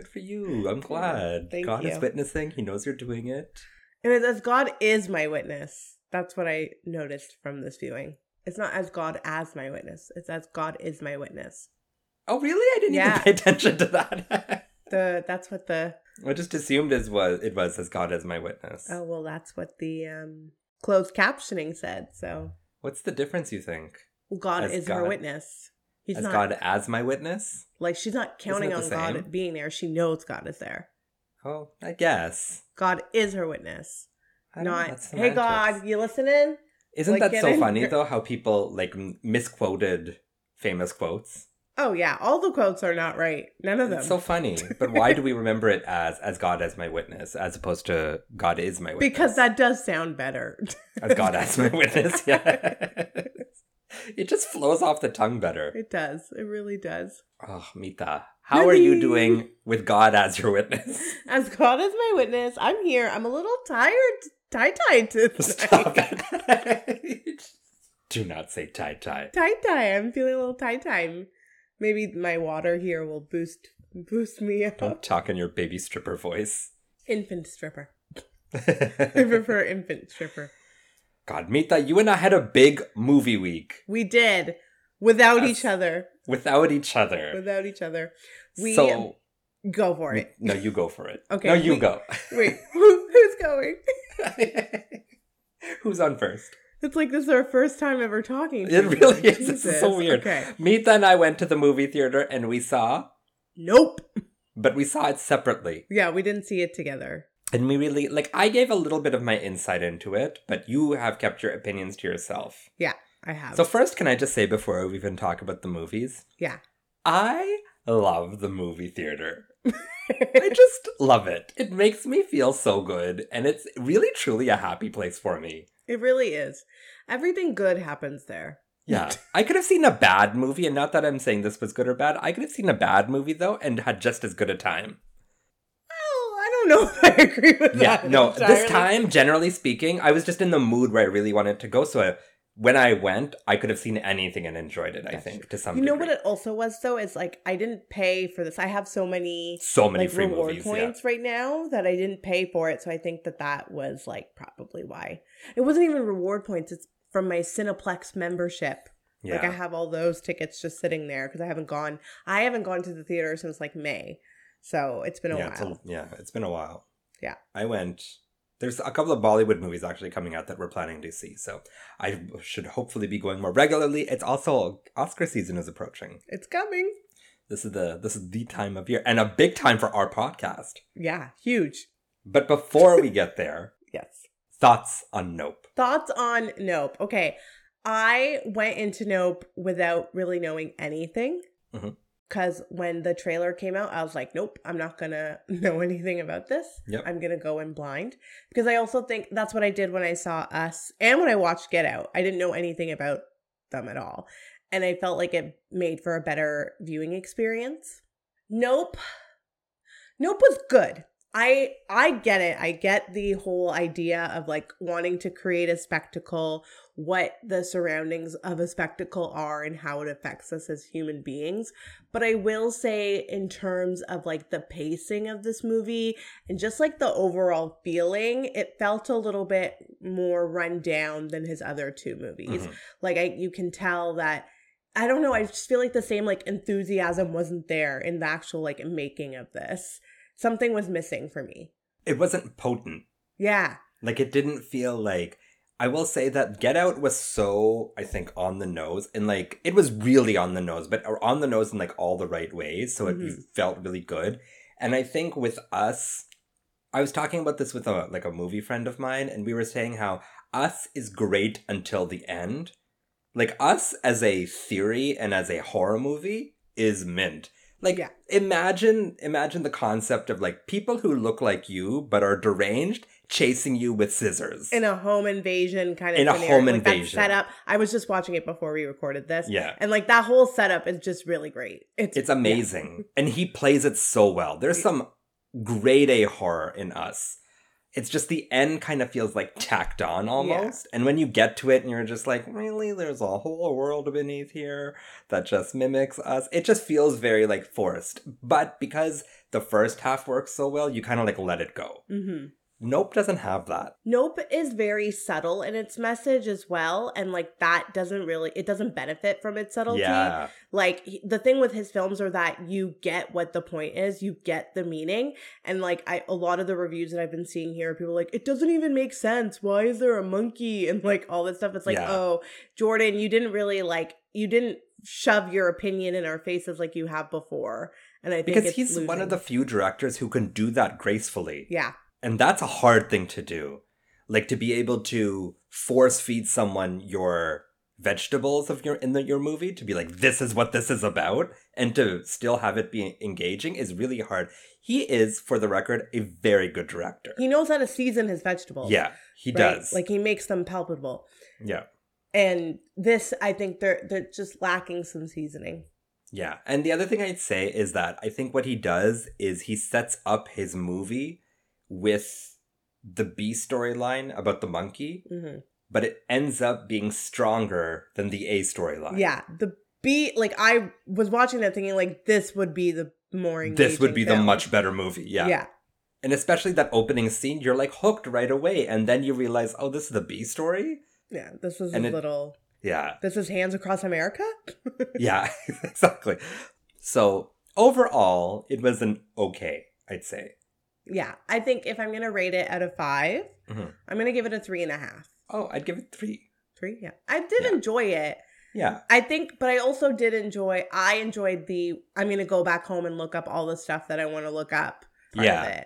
Good for you. I'm glad. Thank God you. is witnessing. He knows you're doing it. And it's as God is my witness. That's what I noticed from this viewing. It's not as God as my witness. It's as God is my witness. Oh, really? I didn't Yeah. even pay attention to that. The that's what the I just assumed as was it was as God as my witness. oh well that's what the um closed captioning said. So What's the difference, you think? God As is her witness. He's as not God as my witness? like she's not counting on God being there. She knows God is there. Oh, I guess. God is her witness. Know, hey God, you listening? Isn't like, that so funny though? How people like misquoted famous quotes. Oh yeah, all the quotes are not right. None of them. It's so funny. But why do we remember it as as God as my witness, as opposed to God is my witness? because that does sound better. as God as my witness, yeah. it just flows off the tongue better. It does. It really does. Oh, Mita, how are you doing with God as your witness? As God is my witness, I'm here. I'm a little tired, tie tied to Stop it. Do not say tie tie. tie tie. I'm feeling a little tie tie. Maybe my water here will boost boost me up. Don't talk in your baby stripper voice. Infant stripper. I prefer infant stripper. God, Mita, you and I had a big movie week We did without Yes. each other. without each other. Without each other. We so go for it. no, you go for it. Okay, no, you go. Wait, who, who's going? Who's on first? It's like this is our first time ever talking. to It each really is. It's so weird. Okay. Mita and I went to the movie theater and we saw, Nope. but we saw it separately. Yeah, we didn't see it together. And we really, like, I gave a little bit of my insight into it, but you have kept your opinions to yourself. Yeah, I have. So, first, can I just say before we even talk about the movies? yeah. I love the movie theater. I just love it. It makes me feel so good, and it's really truly a happy place for me. it really is. Everything good happens there. Yeah. I could have seen a bad movie, and not that I'm saying this was good or bad. I could have seen a bad movie, though, and had just as good a time. Don't know if I agree with Yeah, that. no, this time, generally speaking, I was just in the mood where I really wanted to go. So I, when I went, I could have seen anything and enjoyed it, I think, to some You know degree. what it also was though is like I didn't pay for this. I have so many so many like free reward movies. points right now that I didn't pay for it. So I think that that was like probably why it wasn't even reward points. It's from my Cineplex membership. Yeah. Like I have all those tickets just sitting there because I haven't gone. I haven't gone to the theater since like May, so it's been a yeah, it's while. yeah, it's been a while. Yeah. I went. There's a couple of Bollywood movies actually coming out that we're planning to see. So I should hopefully be going more regularly. It's also Oscar season is approaching. It's coming. This is the this is the time of year and a big time for our podcast. Yeah, huge. But before we get there, Yes. thoughts on Nope. Thoughts on Nope. Okay. I went into Nope without really knowing anything. Mhm. Because when the trailer came out, I was like, nope, I'm not going to know anything about this. Yep. I'm going to go in blind. Because I also think that's what I did when I saw Us and when I watched Get Out. I didn't know anything about them at all. And I felt like it made for a better viewing experience. Nope. Nope was good. I I get it. I get the whole idea of like wanting to create a spectacle, what the surroundings of a spectacle are and how it affects us as human beings. But I will say in terms of like the pacing of this movie and just like the overall feeling, it felt a little bit more run down than his other two movies. Mhm. Like I you can tell that I don't know, I just feel like the same like enthusiasm wasn't there in the actual like making of this. Something was missing for me. It wasn't potent. Yeah. Like it didn't feel like I will say that Get Out was so I think on the nose and like it was really on the nose, but on the nose in like all the right ways, so it Mhm. felt really good. And I think with us I was talking about this with a like a movie friend of mine and we were saying how us is great until the end. Like us as a theory and as a horror movie is mint. Like Yeah. imagine imagine the concept of like people who look like you but are deranged chasing you with scissors. in a home invasion kind of In a home like that invasion. setup. I was just watching it before we recorded this. yeah. And like that whole setup is just really great. It's It's amazing. And he plays it so well. There's some grade A horror in us. It's just the end kind of feels like tacked on almost. And when you get to it and you're just like, really, there's a whole world beneath here that just mimics us. It just feels very like forced. But because the first half works so well, you kind of like let it go. hmm Nope doesn't have that. Nope is very subtle in its message as well. And like that doesn't really, it doesn't benefit from its subtlety. Yeah. Like the thing with his films are that you get what the point is, you get the meaning. And like I, a lot of the reviews that I've been seeing here, people are like, it doesn't even make sense. Why is there a monkey? And like all this stuff. It's like, Yeah. oh, Jordan, you didn't really like, you didn't shove your opinion in our faces like you have before. And I think Because he's one of the few directors who can do that gracefully. yeah. And that's a hard thing to do. Like to be able to force feed someone your vegetables of your in the, your movie to be like this is what this is about and to still have it be engaging is really hard. He is for the record a very good director. He knows how to season his vegetables. yeah, he right? does. Like he makes them palpable. yeah. And this, I think they're they're just lacking some seasoning. Yeah. And the other thing I'd say is that I think what he does is he sets up his movie with the B storyline about the monkey, hmm but it ends up being stronger than the A storyline. Yeah, the B. Like I was watching that, thinking like this would be the more engaging. This would be the much better movie. Yeah. yeah. And especially that opening scene, you're like hooked right away. And then you realize, oh, this is the B story? Yeah, This was And a it- little. Yeah. This is Hands Across America. Yeah, exactly. So overall, it was an okay, I'd say. Yeah, I think if I'm gonna rate it out of 5 i Mhm. I'm gonna give it a three and a half. Oh, I'd give it three. Three. Yeah, I did Yeah. enjoy it. Yeah. I think, but I also did enjoy. I enjoyed the. I'm gonna go back home and look up all the stuff that I want to look up. Yeah.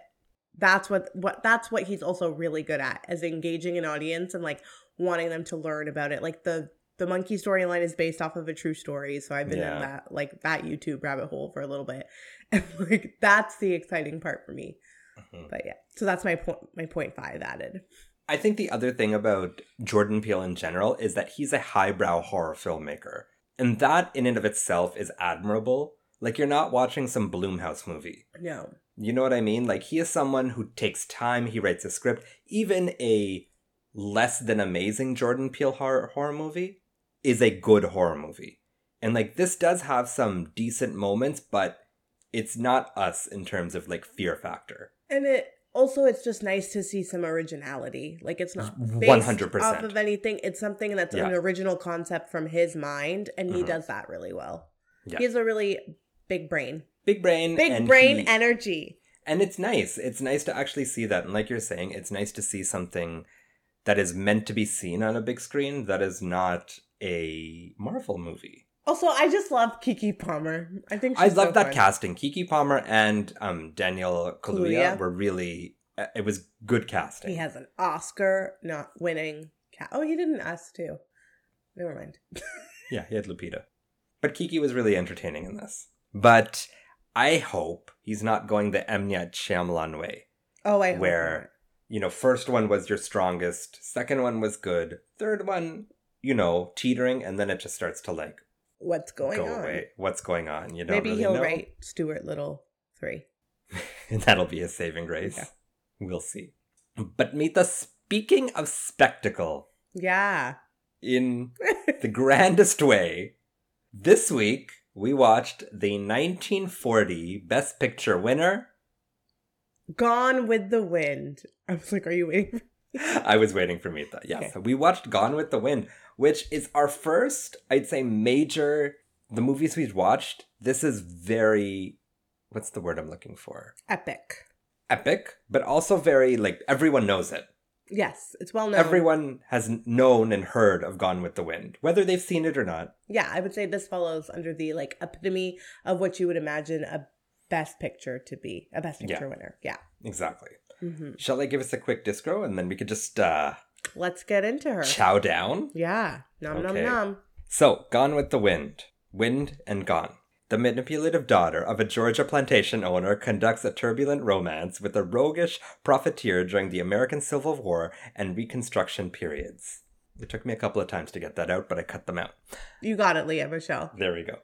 That's what what that's what he's also really good at, is engaging an audience and like wanting them to learn about it. Like the the monkey storyline is based off of a true story, so I've been Yeah. in that like that YouTube rabbit hole for a little bit, and like that's the exciting part for me. Mhm. But yeah, so that's my point. My point five added. I think the other thing about Jordan Peele in general is that he's a highbrow horror filmmaker. And that in and of itself is admirable. Like you're not watching some Blumhouse movie. No, You know what I mean? Like he is someone who takes time, he writes a script. Even a less than amazing Jordan Peele horror, horror movie is a good horror movie. And like this does have some decent moments, but it's not us in terms of like fear factor. And it also it's just nice to see some originality. Like it's not 100%. off of anything. It's something that's an original concept from his mind, and he Mhm. does that really well. Yeah. He has a really big brain, Big brain. big brain he- energy. and it's nice it's nice to actually see that and like you're saying it's nice to see something that is meant to be seen on a big screen that is not a marvel movie Also, I just love Keke Palmer. I think i love so that fun. casting keke palmer and um daniel kaluuya Kaluuya. were really uh, it was good casting He has an Oscar not winning cat. Oh, he did an S too. Never mind. yeah he had lupita but keke was really entertaining in this but i hope he's not going the M. Night Shyamalan way Oh, I hope Where- you know, first one was your strongest, second one was good, third one, you know, teetering, and then it just starts to like. What's going go on. away. What's going on? You don't Maybe really he'll know. write Stuart Little three. and that'll be his saving grace. Yeah. We'll see. But Mita, speaking of spectacle, Yeah. in the grandest way, this week we watched the 1940 Best Picture winner. Gone with the Wind. I was like, are you waiting? I was waiting for Mita. Yes, Okay. we watched Gone with the Wind, which is our first, I'd say, major. The movies we've watched. This is very, what's the word I'm looking for? Epic. Epic, but also very like everyone knows it. Yes, it's well known. Everyone has known and heard of Gone with the Wind, whether they've seen it or not. Yeah, I would say this follows under the like epitome of what you would imagine a best picture to be, a best Yeah. picture winner. Yeah. Exactly. Hmm Shall I give us a quick disco and then we could just uh, Let's get into her. chow down? yeah. Nom Okay. nom nom. So, Gone with the Wind. Wind and Gone. The manipulative daughter of a Georgia plantation owner conducts a turbulent romance with a roguish profiteer during the American Civil War and Reconstruction periods. It took me a couple of times to get that out, but I cut them out. You got it, Lea Michele. There we go.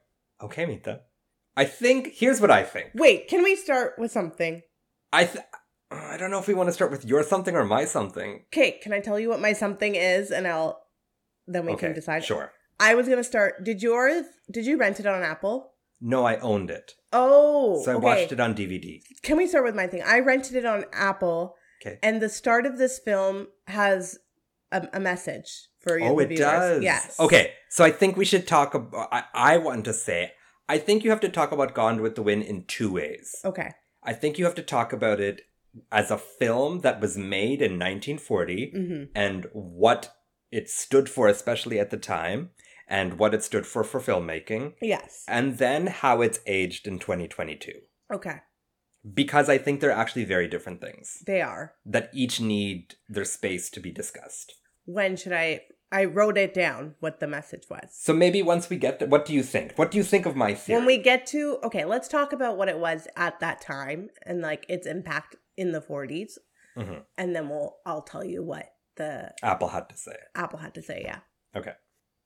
Okay, Mita. I think here's what I think. Wait, can we start with something? I th- I don't know if we want to start with your something or my something. Okay, can I tell you what my something is, and I'll then we okay, can decide. Sure. I was gonna start. Did yours? Did you rent it on Apple? No, I owned it. Oh, So I okay. watched it on DVD. Can we start with my thing? I rented it on Apple, Okay. and the start of this film has a, a message for you. Oh, it viewers. does. Yes. Okay, so I think we should talk about. I, I want to say, I think you have to talk about Gone with the Wind in two ways. Okay. I think you have to talk about it as a film that was made in 1940 hmm and what it stood for, especially at the time, and what it stood for for filmmaking, Yes. and then how it's aged in 2022. Okay. Because I think they're actually very different things They are. that each need their space to be discussed. When should I? I wrote it down. What the message was. So maybe once we get there, what do you think? What do you think of my theory? When we get to okay, let's talk about what it was at that time and like its impact in the 40s, Mhm. and then we'll I'll tell you what the Apple had to say. Apple had to say. Yeah, Okay.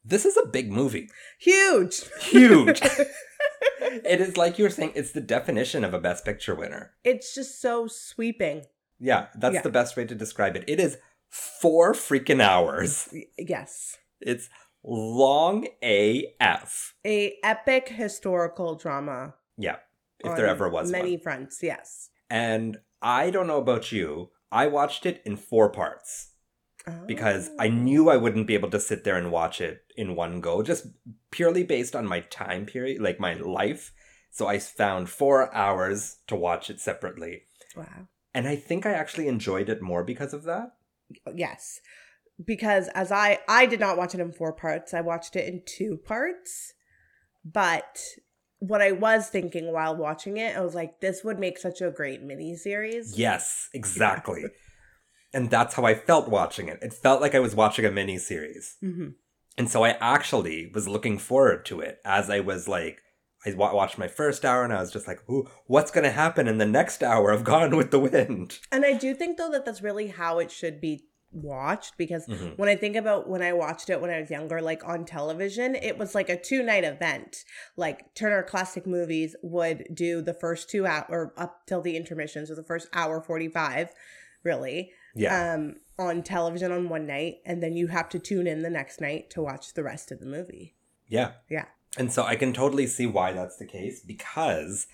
This is a big movie. huge, Huge. it is like you were saying, it's the definition of a Best Picture winner. it's just so sweeping. Yeah, that's Yeah. the best way to describe it. It is four freaking hours. Yes, It's long AF. a epic historical drama. Yeah, if there ever was many one. fronts. Yes, And I don't know about you, I watched it in four parts because I Oh. knew I wouldn't be able to sit there and watch it in one go, just purely based on my time period, like my life. So I found four hours to watch it separately. wow. And I think I actually enjoyed it more because of that. Yes. Because as I I did not watch it in four parts. I watched it in two parts. But what I was thinking while watching it, I was like, this would make such a great mini series. Yes, exactly. and that's how I felt watching it. It felt like I was watching a mini series. hmm And so I actually was looking forward to it as I was like, I wa- watched my first hour and I was just like, Ooh, what's going to happen in the next hour of Gone with the Wind? And I do think though that that's really how it should be watched because Mhm. when I think about when I watched it when I was younger, like on television, it was like a two night event. Like Turner Classic Movies would do the first two out or up till the intermission, so the first hour forty five, really. Yeah. um, on television on one night, and then you have to tune in the next night to watch the rest of the movie. yeah. Yeah. And so I can totally see why that's the case because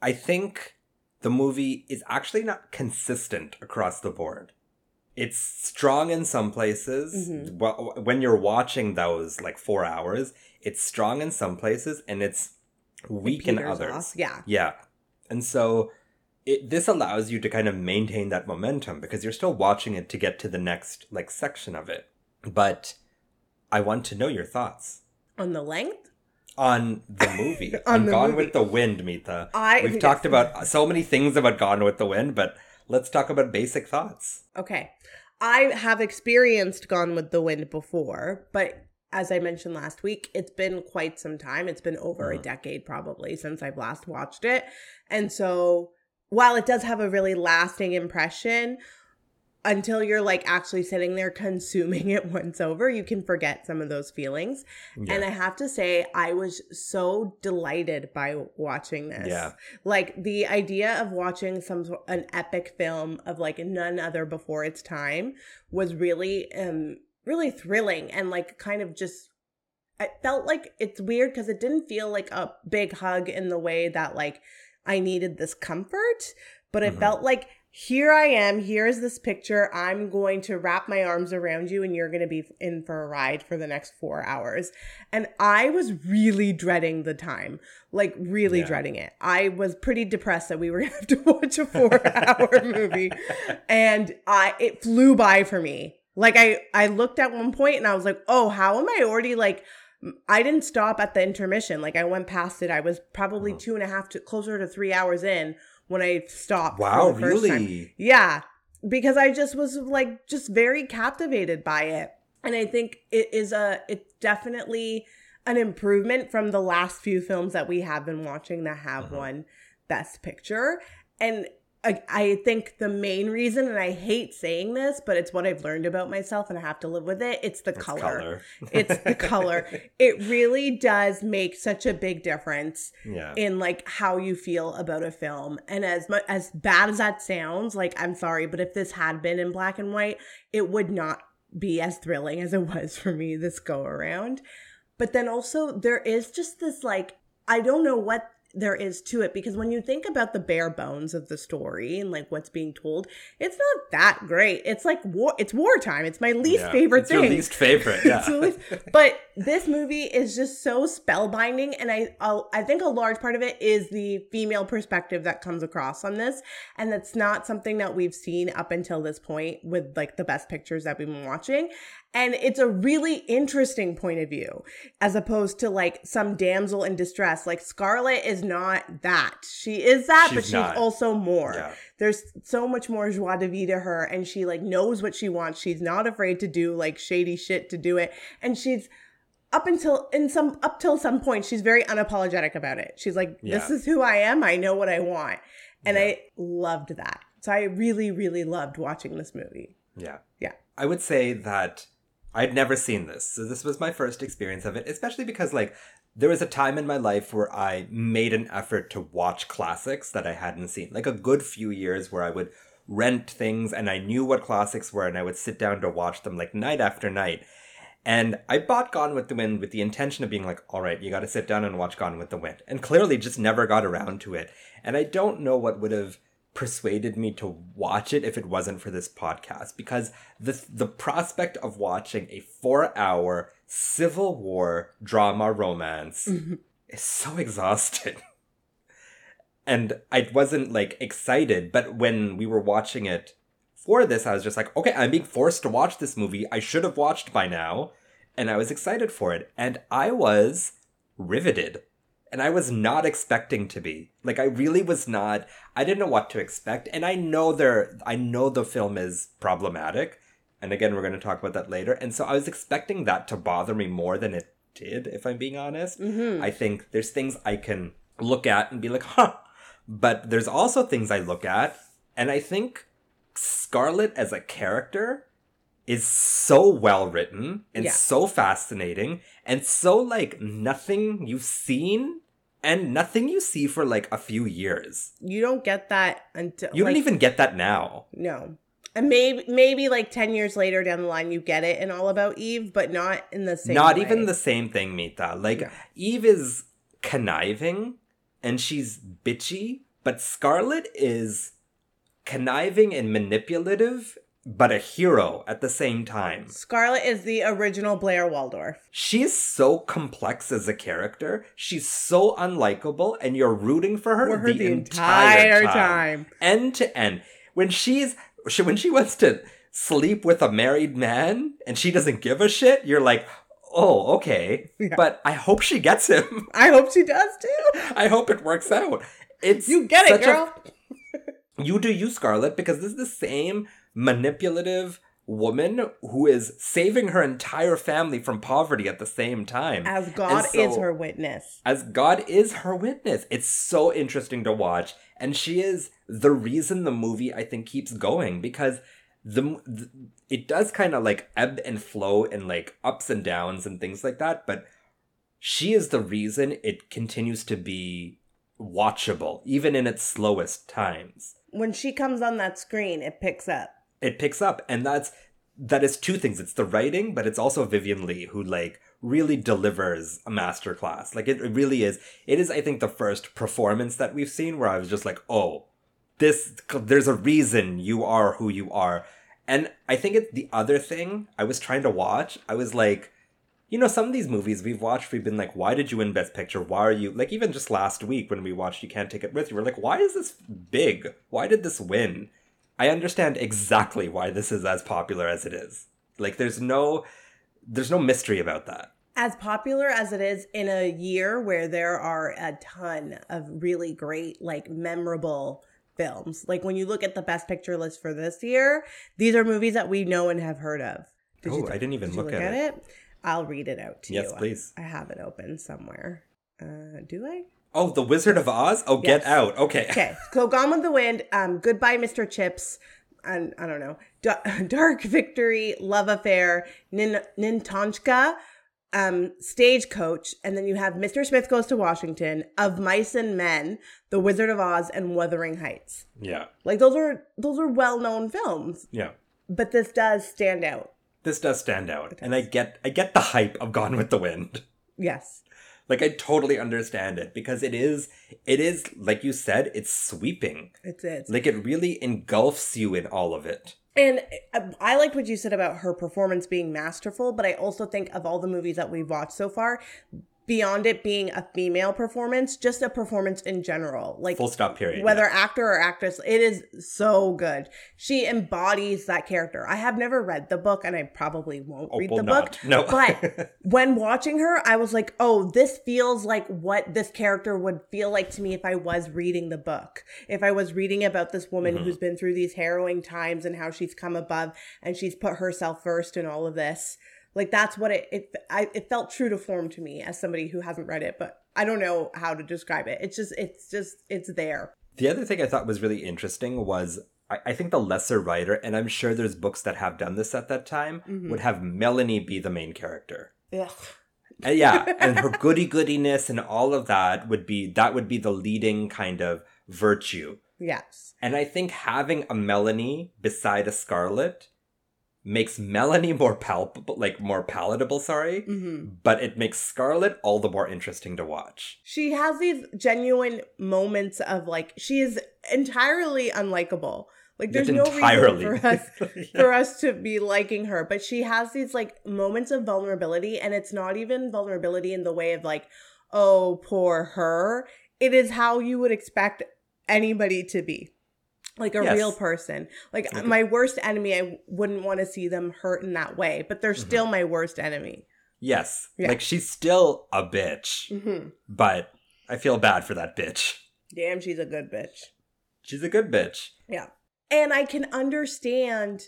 I think the movie is actually not consistent across the board. It's strong in some places. Mhm. Well, when you're watching those like four hours, it's strong in some places and it's weak in others. off. Yeah. Yeah. And so it this allows you to kind of maintain that momentum because you're still watching it to get to the next like section of it. But I want to know your thoughts On the length, on the movie. On on the Gone movie. with the Wind, Mita. I We've yes. talked about so many things about Gone with the Wind, but let's talk about basic thoughts. Okay, I have experienced Gone with the Wind before, but as I mentioned last week, it's been quite some time. It's been over a Mhm. decade probably since I've last watched it, and so while it does have a really lasting impression. Until you're like actually sitting there consuming it once over, you can forget some of those feelings. Yeah. And I have to say, I was so delighted by watching this. Yeah. Like the idea of watching some an epic film of like none other before its time was really um really thrilling and like kind of just it felt like it's weird because it didn't feel like a big hug in the way that like I needed this comfort, but it Mhm. felt like here I am, here's this picture. I'm going to wrap my arms around you and you're going to be in for a ride for the next 4 hours. And I was really dreading the time. Like really Yeah. dreading it. I was pretty depressed that we were going to have to watch a 4-hour movie and I it flew by for me. Like I I looked at one point and I was like, "Oh, how am I already like I didn't stop at the intermission. Like I went past it. I was probably Mhm. two and a half to closer to three hours in when I stopped. Wow, the first time. really? Yeah, because I just was like just very captivated by it, and I think it is a it's definitely an improvement from the last few films that we have been watching that have Mhm. won Best Picture. And I, I think the main reason, and I hate saying this, but it's what I've learned about myself and I have to live with it, it's the It's color. It's the color. It really does make such a big difference yeah. in like how you feel about a film. And as much as bad as that sounds, like I'm sorry, but if this had been in black and white, it would not be as thrilling as it was for me this go around. But then also there is just this like I don't know what there is to it because when you think about the bare bones of the story and like what's being told, it's not that great. It's like war it's wartime. It's my least Yeah. favorite it's thing. Your least favorite. Yeah. Least- but this movie is just so spellbinding and I I'll, I think a large part of it is the female perspective that comes across on this and that's not something that we've seen up until this point with like the best pictures that we've been watching. And it's a really interesting point of view as opposed to like some damsel in distress. Like Scarlett is not that. She is that but She's she's not. also more. Yeah. there's so much more joie de vivre to her and she like knows what she wants. She's not afraid to do like shady shit to do it. And she's up until in some up till some point she's very unapologetic about it she's like this Yeah. is who i am i know what i want and Yeah. i loved that so i really really loved watching this movie Yeah. Yeah. I would say that I'd never seen this. So this was my first experience of it, especially because like there was a time in my life where I made an effort to watch classics that I hadn't seen. Like a good few years where I would rent things and I knew what classics were and I would sit down to watch them like night after night. And I bought Gone with the Wind with the intention of being like, all right, you got to sit down and watch Gone with the Wind. And clearly just never got around to it. And I don't know what would have persuaded me to watch it if it wasn't for this podcast because the the prospect of watching a 4-hour civil war drama romance mm-hmm. is so exhausting. And I wasn't like excited, but when we were watching it for this, I was just like, okay, I'm being forced to watch this movie. I should have watched by now. And I was excited for it. And I was riveted. And I was not expecting to be. Like I really was not I didn't know what to expect. And I know there I know the film is problematic. And again, we're gonna talk about that later. And so I was expecting that to bother me more than it did, if I'm being honest. mm-hmm. I think there's things I can look at and be like, huh. But there's also things I look at, and I think Scarlett as a character is so well written and Yeah. so fascinating and so like nothing you've seen and nothing you see for like a few years. you don't get that until You like, don't even get that now. no and maybe maybe like 10 years later down the line you get it and all about eve but not in the same Not way. even the same thing, Mita. Like No. Eve is conniving and she's bitchy, but Scarlett is conniving and manipulative, but a hero at the same time. scarlett is the original blair waldorf She's so complex as a character. She's so unlikable, and you're rooting for her, for her the, entire, time. time. end to end. When she's she, when she wants to sleep with a married man and she doesn't give a shit, you're like, oh, okay. Yeah. But I hope she gets him. I hope she does too. I hope it works out. It's You get it, such a- girl. you do you, Scarlett, because this is the same manipulative woman who is saving her entire family from poverty at the same time. As God so- is her witness. as God is her witness. It's so interesting to watch, and she is the reason the movie I think keeps going because the, the it does kind of like ebb and flow and like ups and downs and things like that, but she is the reason it continues to be watchable even in its slowest times. When she comes on that screen, it picks up. It picks up and that's that is two things. It's the writing, but it's also Vivien Leigh who like really delivers a masterclass. Like it, it really is. It is, I think, the first performance that we've seen where I was just like, oh, this. There's a reason you are who you are, and I think it's the other thing. I was trying to watch. I was like, you know, some of these movies we've watched, we've been like, why did you win Best Picture? Why are you like even just last week when we watched You Can't Take It With You? We're like, why is this big? Why did this win? I understand exactly why this is as popular as it is. Like there's no there's no mystery about that. As popular as it is in a year where there are a ton of really great, like memorable films. Like when you look at the best picture list for this year, these are movies that we know and have heard of. Oh, I didn't even Did you look at it. it? I'll read it out to Yes, you. Yes, please. I have it open somewhere. Uh, do I? Oh, The Wizard of Oz? Oh, get out. Okay. Okay, so Gone with the Wind, um, Goodbye, Mr. Chips, and I don't know, Da- Dark Victory, Love Affair, Nin- Ninotchka, um, Stagecoach, and then you have Mr. Smith Goes to Washington, Of Mice and Men, The Wizard of Oz, and Wuthering Heights. Yeah. Like those are those are well known films, Yeah. but this does stand out. This does stand out. And I get I get the hype of Gone with the Wind. Yes. Like I totally understand it because it is it is like you said, it's sweeping. It's it. Like it really engulfs you in all of it. And uh, I liked what you said about her performance being masterful, but I also think of all the movies that we've watched so far, beyond it being a female performance, just a performance in general. Like Full stop period. whether yeah. actor or actress, it is so good. She embodies that character. I have never read the book and I probably won't Oh, read well, the book. No. But when watching her, I was like, oh, this feels like what this character would feel like to me if I was reading the book. If I was reading about this woman Mhm. who's been through these harrowing times and how she's come above and she's put herself first in all of this. Like that's what it it I it felt true to form to me as somebody who hasn't read it, but I don't know how to describe it. It's just it's just it's there. The other thing I thought was really interesting was I, I think the lesser writer, and I'm sure there's books that have done this at that time, Mhm. would have Melanie be the main character. Ugh. And yeah, and her goody goodiness and all of that would be that would be the leading kind of virtue. Yes. And I think having a Melanie beside a Scarlett makes Melanie more palpable, like more palatable, sorry, hmm but it makes Scarlett all the more interesting to watch. She has these genuine moments of like she is entirely unlikable. Like there's no Entirely. reason for us Yeah. for us to be liking her, but she has these like moments of vulnerability and it's not even vulnerability in the way of like oh poor her. It is how you would expect anybody to be. Like a Yes. real person. Like Like- my worst enemy, I wouldn't want to see them hurt in that way, but they're Mhm. still my worst enemy. Yes. Yeah. Like she's still a bitch, hmm but I feel bad for that bitch. Damn, she's a good bitch. She's a good bitch. Yeah. And I can understand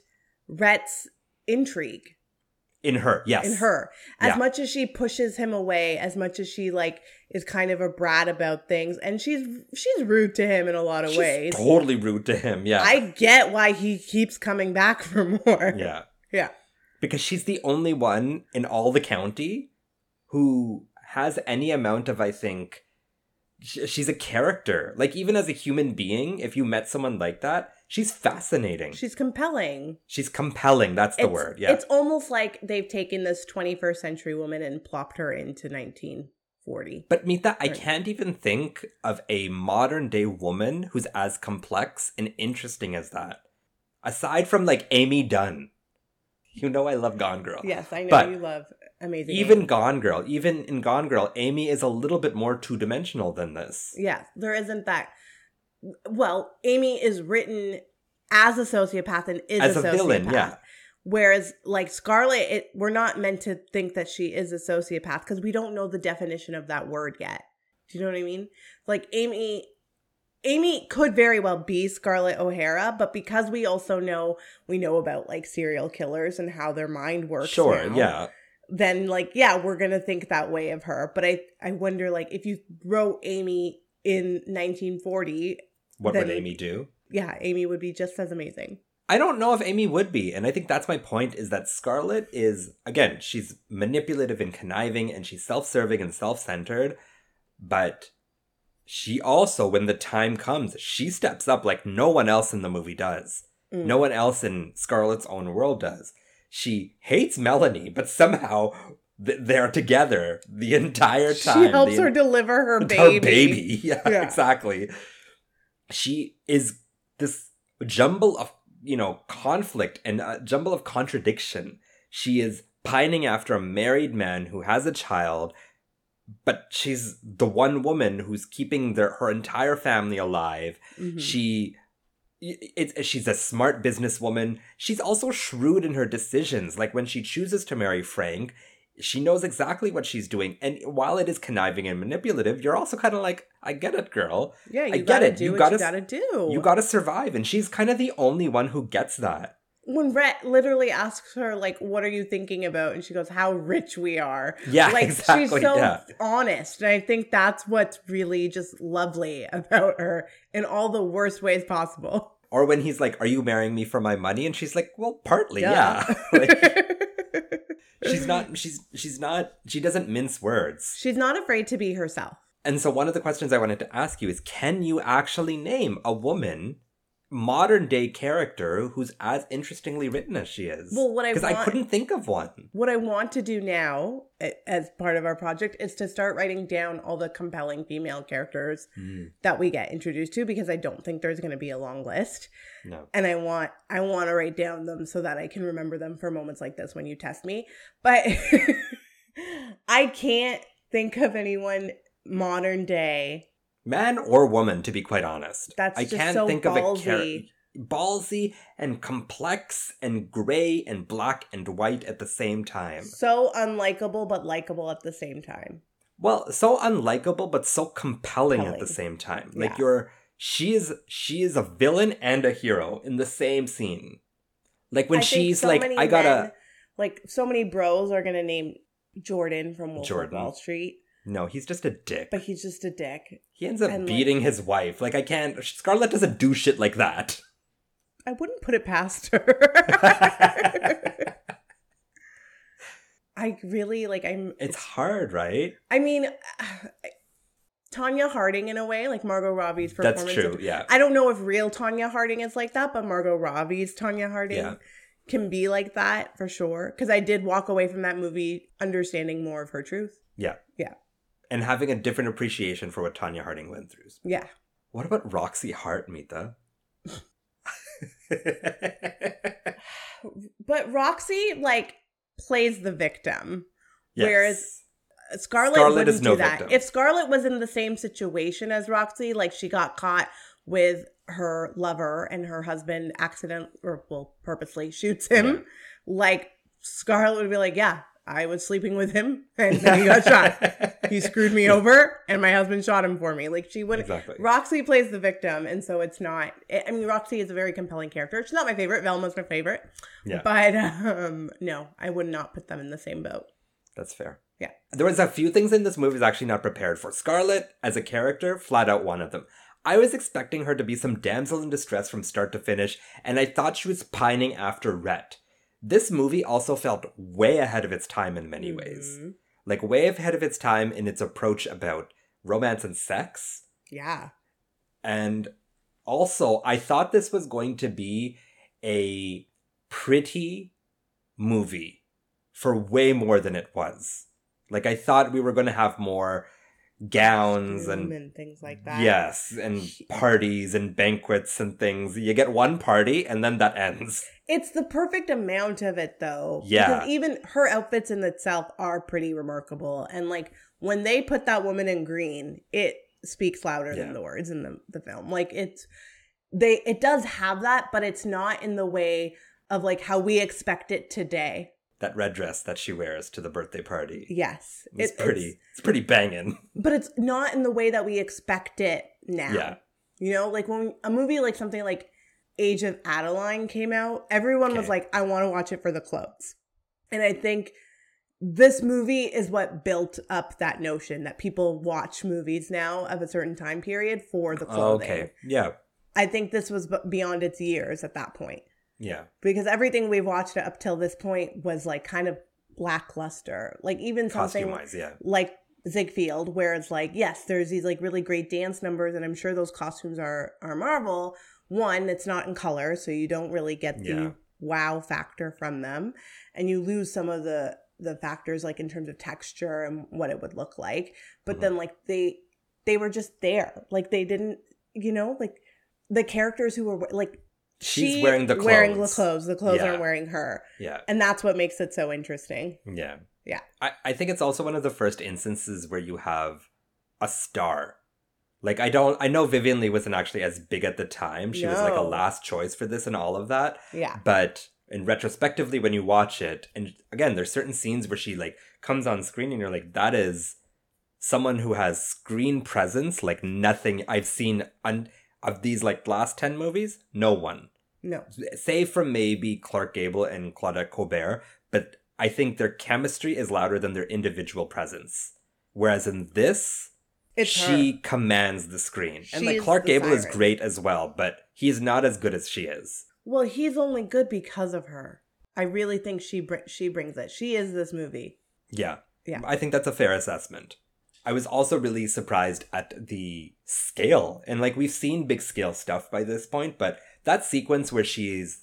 Rhett's intrigue In her, yes. in her. As Yeah. much as she pushes him away, as much as she like is kind of a brat about things, and she's she's rude to him in a lot of She's ways. totally rude to him. Yeah. I get why he keeps coming back for more. yeah. Yeah. Because she's the only one in all the county who has any amount of, I think, she's a character. Like, even as a human being, if you met someone like that, she's fascinating. She's compelling. she's compelling. That's the it's, word. Yeah. It's almost like they've taken this 21st century woman and plopped her into 1940. But Mita, I can't even think of a modern day woman who's as complex and interesting as that. Aside from like Amy Dunne. You know I love Gone Girl. Yes, I know But you love amazing. Even Amy. Gone Girl, even in Gone Girl, Amy is a little bit more two dimensional than this. Yeah, there isn't that. Well, Amy is written as a sociopath and is As a, a sociopath. villain, yeah. Whereas, like Scarlett, it, we're not meant to think that she is a sociopath because we don't know the definition of that word yet. Do you know what I mean? Like Amy, Amy could very well be Scarlett O'Hara, but because we also know we know about like serial killers and how their mind works. Sure, now, yeah. then like yeah we're gonna think that way of her but i i wonder like if you wrote amy in 1940 What would Amy do? yeah amy would be just as amazing I don't know if Amy would be, and I think that's my point is that Scarlett is again, she's manipulative and conniving and she's self-serving and self-centered, but she also when the time comes, she steps up like no one else in the movie does. Mm. No one else in Scarlett's own world does. She hates Melanie, but somehow th- they're together the entire time. she helps The her deliver her her baby baby. Yeah, Yeah. exactly. She is this jumble of, you know, conflict and a jumble of contradiction. She is pining after a married man who has a child, but she's the one woman who's keeping their, her entire family alive. Mhm. She it's she's a smart businesswoman. She's also shrewd in her decisions. Like when she chooses to marry Frank, she knows exactly what she's doing. And while it is conniving and manipulative, you're also kind of like, I get it, girl. yeah you I get it. do You what gotta you gotta do You gotta survive. And she's kind of the only one who gets that. when Rhett literally asks her, like, what are you thinking about? And she goes, how rich we are. Yeah, like exactly. she's so yeah. honest. And I think that's what's really just lovely about her in all the worst ways possible. Or when he's like, "Are you marrying me for my money?" and she's like, "Well, partly, Duh. yeah." like, she's not. She's she's not. She doesn't mince words. She's not afraid to be herself. And so, one of the questions I wanted to ask you is: Can you actually name a woman, modern day character, who's as interestingly written as she is? Well, what I because I couldn't think of one. What I want to do now, as part of our project, is to start writing down all the compelling female characters hmm. that we get introduced to because I don't think there's going to be a long list. No. and I want I want to write down them so that I can remember them for moments like this when you test me. But I can't think of anyone modern day. Man or woman, to be quite honest. That's I can't so think of a character. Ballsy and complex and gray and black and white at the same time. So unlikable but likable at the same time. Well, so unlikable but so compelling, at the same time. Like Yeah. you're she is she is a villain and a hero in the same scene. Like when I she's so like I gotta men- like so many bros are gonna name Jordan from Wolf Jordan. Wall Street, No, he's just a dick. but he's just a dick. he ends up and, like- beating his wife. Like I can't Scarlett doesn't do shit like that. I wouldn't put it past her. I really like I'm it's hard, right? I mean, Tonya Harding in a way, like Margot Robbie's performance. That's true, yeah. I don't know if real Tonya Harding is like that, but Margot Robbie's Tonya Harding Yeah. can be like that for sure. Because I did walk away from that movie understanding more of her truth. Yeah. Yeah. And having a different appreciation for what Tonya Harding went through. Yeah. What about Roxie Hart, Mita? But Roxie, like, plays the victim. Yes. Whereas Scarlett, Scarlett wouldn't is no do that. victim. If Scarlett was in the same situation as Roxie, like she got caught with her lover and her husband accident or well purposely shoots him, Yeah. like Scarlett would be like, "Yeah, I was sleeping with him and then he got shot. He screwed me over and my husband shot him for me." Like she would. Exactly. Roxie plays the victim, and so it's not. I mean, Roxie is a very compelling character. She's not my favorite. Velma's my favorite, Yeah. but um, no, I would not put them in the same boat. That's fair. Yeah. There was a few things in this movie I was actually not prepared for. Scarlett, as a character, flat out one of them. I was expecting her to be some damsel in distress from start to finish, and I thought she was pining after Rhett. This movie also felt way ahead of its time in many ways. Mhm. Like, way ahead of its time in its approach about romance and sex. Yeah. And also, I thought this was going to be a pretty movie for way more than it was. Like, I thought we were going to have more gowns and. and things like that. Yes, and parties and banquets and things. You get one party and then that ends. It's the perfect amount of it though. Yeah. Because even her outfits in itself are pretty remarkable. And like when they put that woman in green, it speaks louder Yeah. than the words in the, the film. Like it's they it does have that, but it's not in the way of like how we expect it today. That red dress that she wears to the birthday party. Yes. It's It- pretty. It's, pretty banging. but it's not in the way that we expect it now. Yeah. You know, like when a movie like something like Age of Adaline came out, everyone was like, I want to watch it for the clothes. And I think this movie is what built up that notion that people watch movies now of a certain time period for the clothing. Okay. Yeah. I think this was beyond its years at that point Yeah. because everything we've watched up till this point was like kind of lackluster. Like even something yeah. like Ziegfeld, where it's like, yes, there's these like really great dance numbers, and I'm sure those costumes are are Marvel. One, it's not in color, so you don't really get the Yeah. wow factor from them, and you lose some of the the factors like in terms of texture and what it would look like. But Mhm. then like they they were just there, like they didn't, you know, like the characters who were like. She's she wearing the clothes. Wearing the clothes. The clothes Yeah. aren't wearing her. Yeah. And that's what makes it so interesting. Yeah. Yeah. I, I think it's also one of the first instances where you have a star. Like I don't I know Vivien Leigh wasn't actually as big at the time. She was like a last choice for this and all of that. Yeah. But in retrospectively when you watch it, and again, there's certain scenes where she like comes on screen and you're like, that is someone who has screen presence like nothing I've seen on of these like last 10 movies, no one. No. save from maybe Clark Gable and Claudette Colbert, but I think their chemistry is louder than their individual presence. Whereas in this, It's she her. command the screen. and like Clark Gable is great as well, but he's not as good as she is. Well, he's only good because of her. I really think she br- she brings it. She is this movie. Yeah. Yeah. I think that's a fair assessment. I was also really surprised at the scale. And like we've seen big scale stuff by this point, but that sequence where she's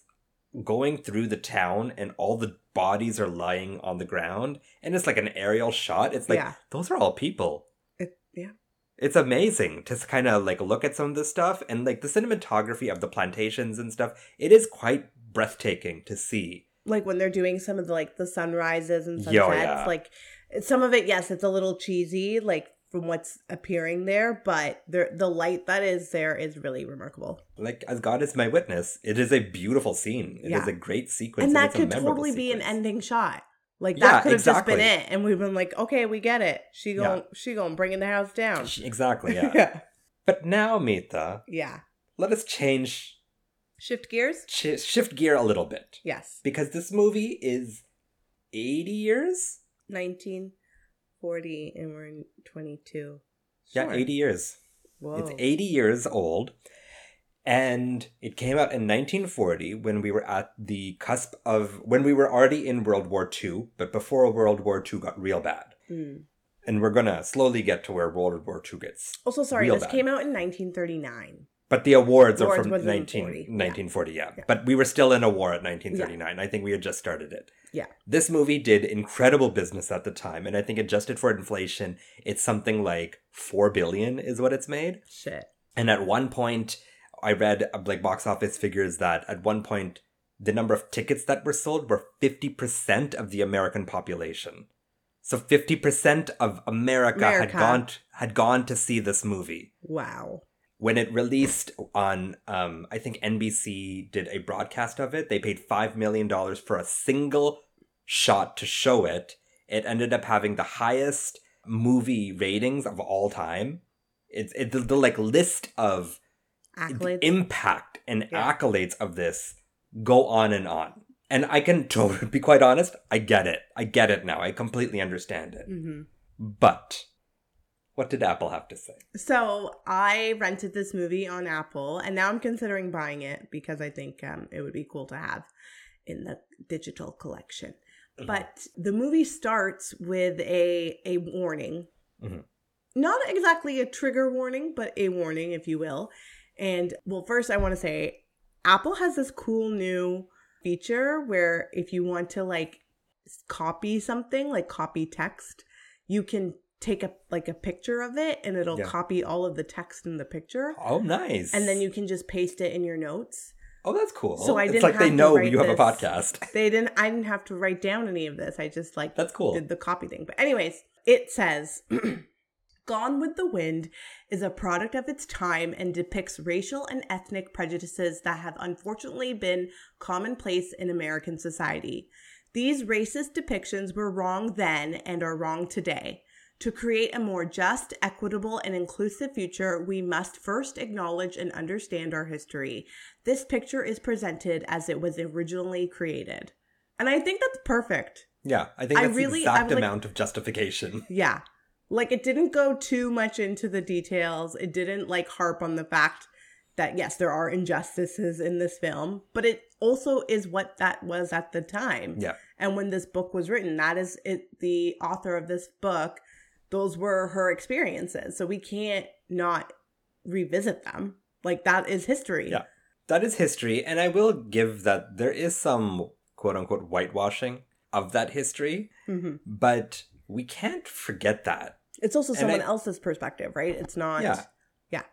going through the town and all the bodies are lying on the ground and it's like an aerial shot. It's like Yeah. those are all people. It, yeah. It's amazing to kind of like look at some of this stuff and like the cinematography of the plantations and stuff. It is quite breathtaking to see. Like when they're doing some of the like the sunrises and oh, sunsets, Yo, yeah. like some of it, yes, it's a little cheesy, like from what's appearing there, but the the light that is there is really remarkable. Like as God is my witness, it is a beautiful scene. It is Yeah. a great sequence, and that it's a could totally be an ending shot. Like Yeah, that could have just been it, and we've been like, okay, we get it. She Yeah. going she going bringing the house down. Sh- Exactly, yeah. yeah. but now, Mita, Yeah. let us change, Shift gears. sh- shift gear a little bit Yes. because this movie is eighty years. 1940, and we're in 22. Yeah, eighty years. Whoa. It's 80 years old. And it came out in 1940 when we were at the cusp of, when we were already in World War II, but before World War II got real bad. Mm. And we're going to slowly get to where World War II gets. Also, sorry, this bad. came out in 1939. But the awards, are from was 19, 40, yeah. 1940, yeah. Yeah. But we were still in a war at 1939. I think we had just started it. Yeah. This movie did incredible business at the time. And I think adjusted for inflation, it's something like 4 billion is what it's made. Shit. And at one point, I read uh, like box office figures that at one point, the number of tickets that were sold were 50% of the American population. So 50% of America, had America. gone had gone to see this movie. Wow. When it released on um I think NBC did a broadcast of it. They paid 5 million dollars for a single shot to show it. It ended up having the highest movie ratings of all time. It's it, the, the like list of impact and Yeah. accolades of this go on and on. And I can to be quite honest, I get it. I get it now. I completely understand it. hmm But what did Apple have to say? So I rented this movie on Apple, and now I'm considering buying it because I think um, it would be cool to have in the digital collection. Mhm. But the movie starts with a a warning, Mhm. not exactly a trigger warning, but a warning, if you will. And well, first I want to say Apple has this cool new feature where if you want to like copy something, like copy text, you can take a like a picture of it and it'll Yeah. copy all of the text in the picture Oh, nice. and then you can just paste it in your notes. Oh, that's cool. So I it's didn't like they know you have a podcast. They didn't I didn't have to write down any of this. I just like That's cool. did the copy thing. But anyways, it says Gone with the Wind is a product of its time and depicts racial and ethnic prejudices that have unfortunately been commonplace in American society. These racist depictions were wrong then and are wrong today. To create a more just, equitable, and inclusive future, we must first acknowledge and understand our history. This picture is presented as it was originally created. And I think that's perfect. Yeah, I think I that's really- the exact I'm like- amount of justification. Yeah. Like it didn't go too much into the details. It didn't like harp on the fact that yes, there are injustices in this film, but it also is what that was at the time. Yeah. And when this book was written, that is it the author of this book, those were her experiences. So we can't not revisit them. Like that is history. Yeah. That is history, and I will give that there is some quote unquote whitewashing of that history, mm-hmm. but we can't forget that. It's also And someone I- else's perspective, right? It's not Yeah. Yeah.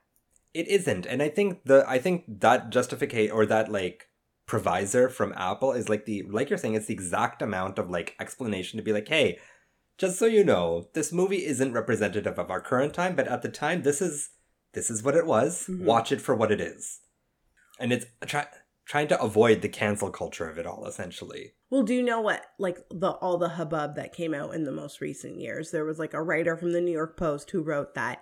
It isn't. And I think the I think that justificate or that like provisor from Apple is like the like you're saying, it's the exact amount of like explanation to be like, hey, just so you know, this movie isn't representative of our current time, but at the time this is this is what it was. Mhm. Watch it for what it is. And it's try, trying to avoid the cancel culture of it all, essentially. Well, do you know what like the all the hubbub that came out in the most recent years? There was like a writer from the New York Post who wrote that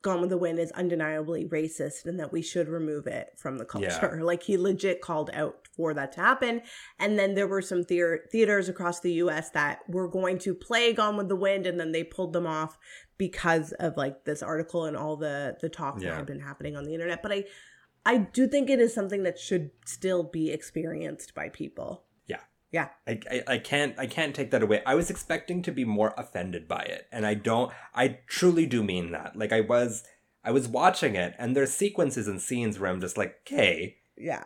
Gone with the Wind is undeniably racist and that we should remove it from the Yeah. culture. Like he legit called out for that to happen. And then there were some theater- theaters across the US that were going to play Gone with the Wind and then they pulled them off because of like this article and all the the talk Yeah. that had been happening on the internet. But I I do think it is something that should still be experienced by people. Yeah. Yeah. I, I, I can't I can't take that away. I was expecting to be more offended by it, and I don't. I truly do mean that. Like I was I was watching it, and there's sequences and scenes where I'm just like, okay, Yeah.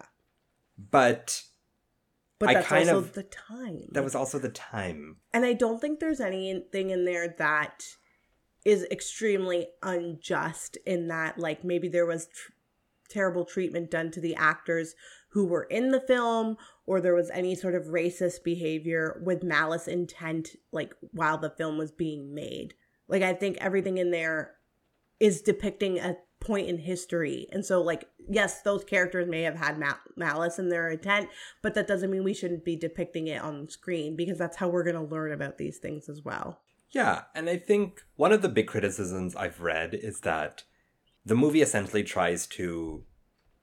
But But I that's also of- the time. that was also the time. And I don't think there's anything in there that is extremely unjust in that, like, maybe there was tr- terrible treatment done to the actors who were in the film, or there was any sort of racist behavior with malice intent, like, while the film was being made. Like, I think everything in there is depicting a point in history. And so, like, yes, those characters may have had ma- malice in their intent, but that doesn't mean we shouldn't be depicting it on screen because that's how we're going to learn about these things as well. Yeah, and I think one of the big criticisms I've read is that the movie essentially tries to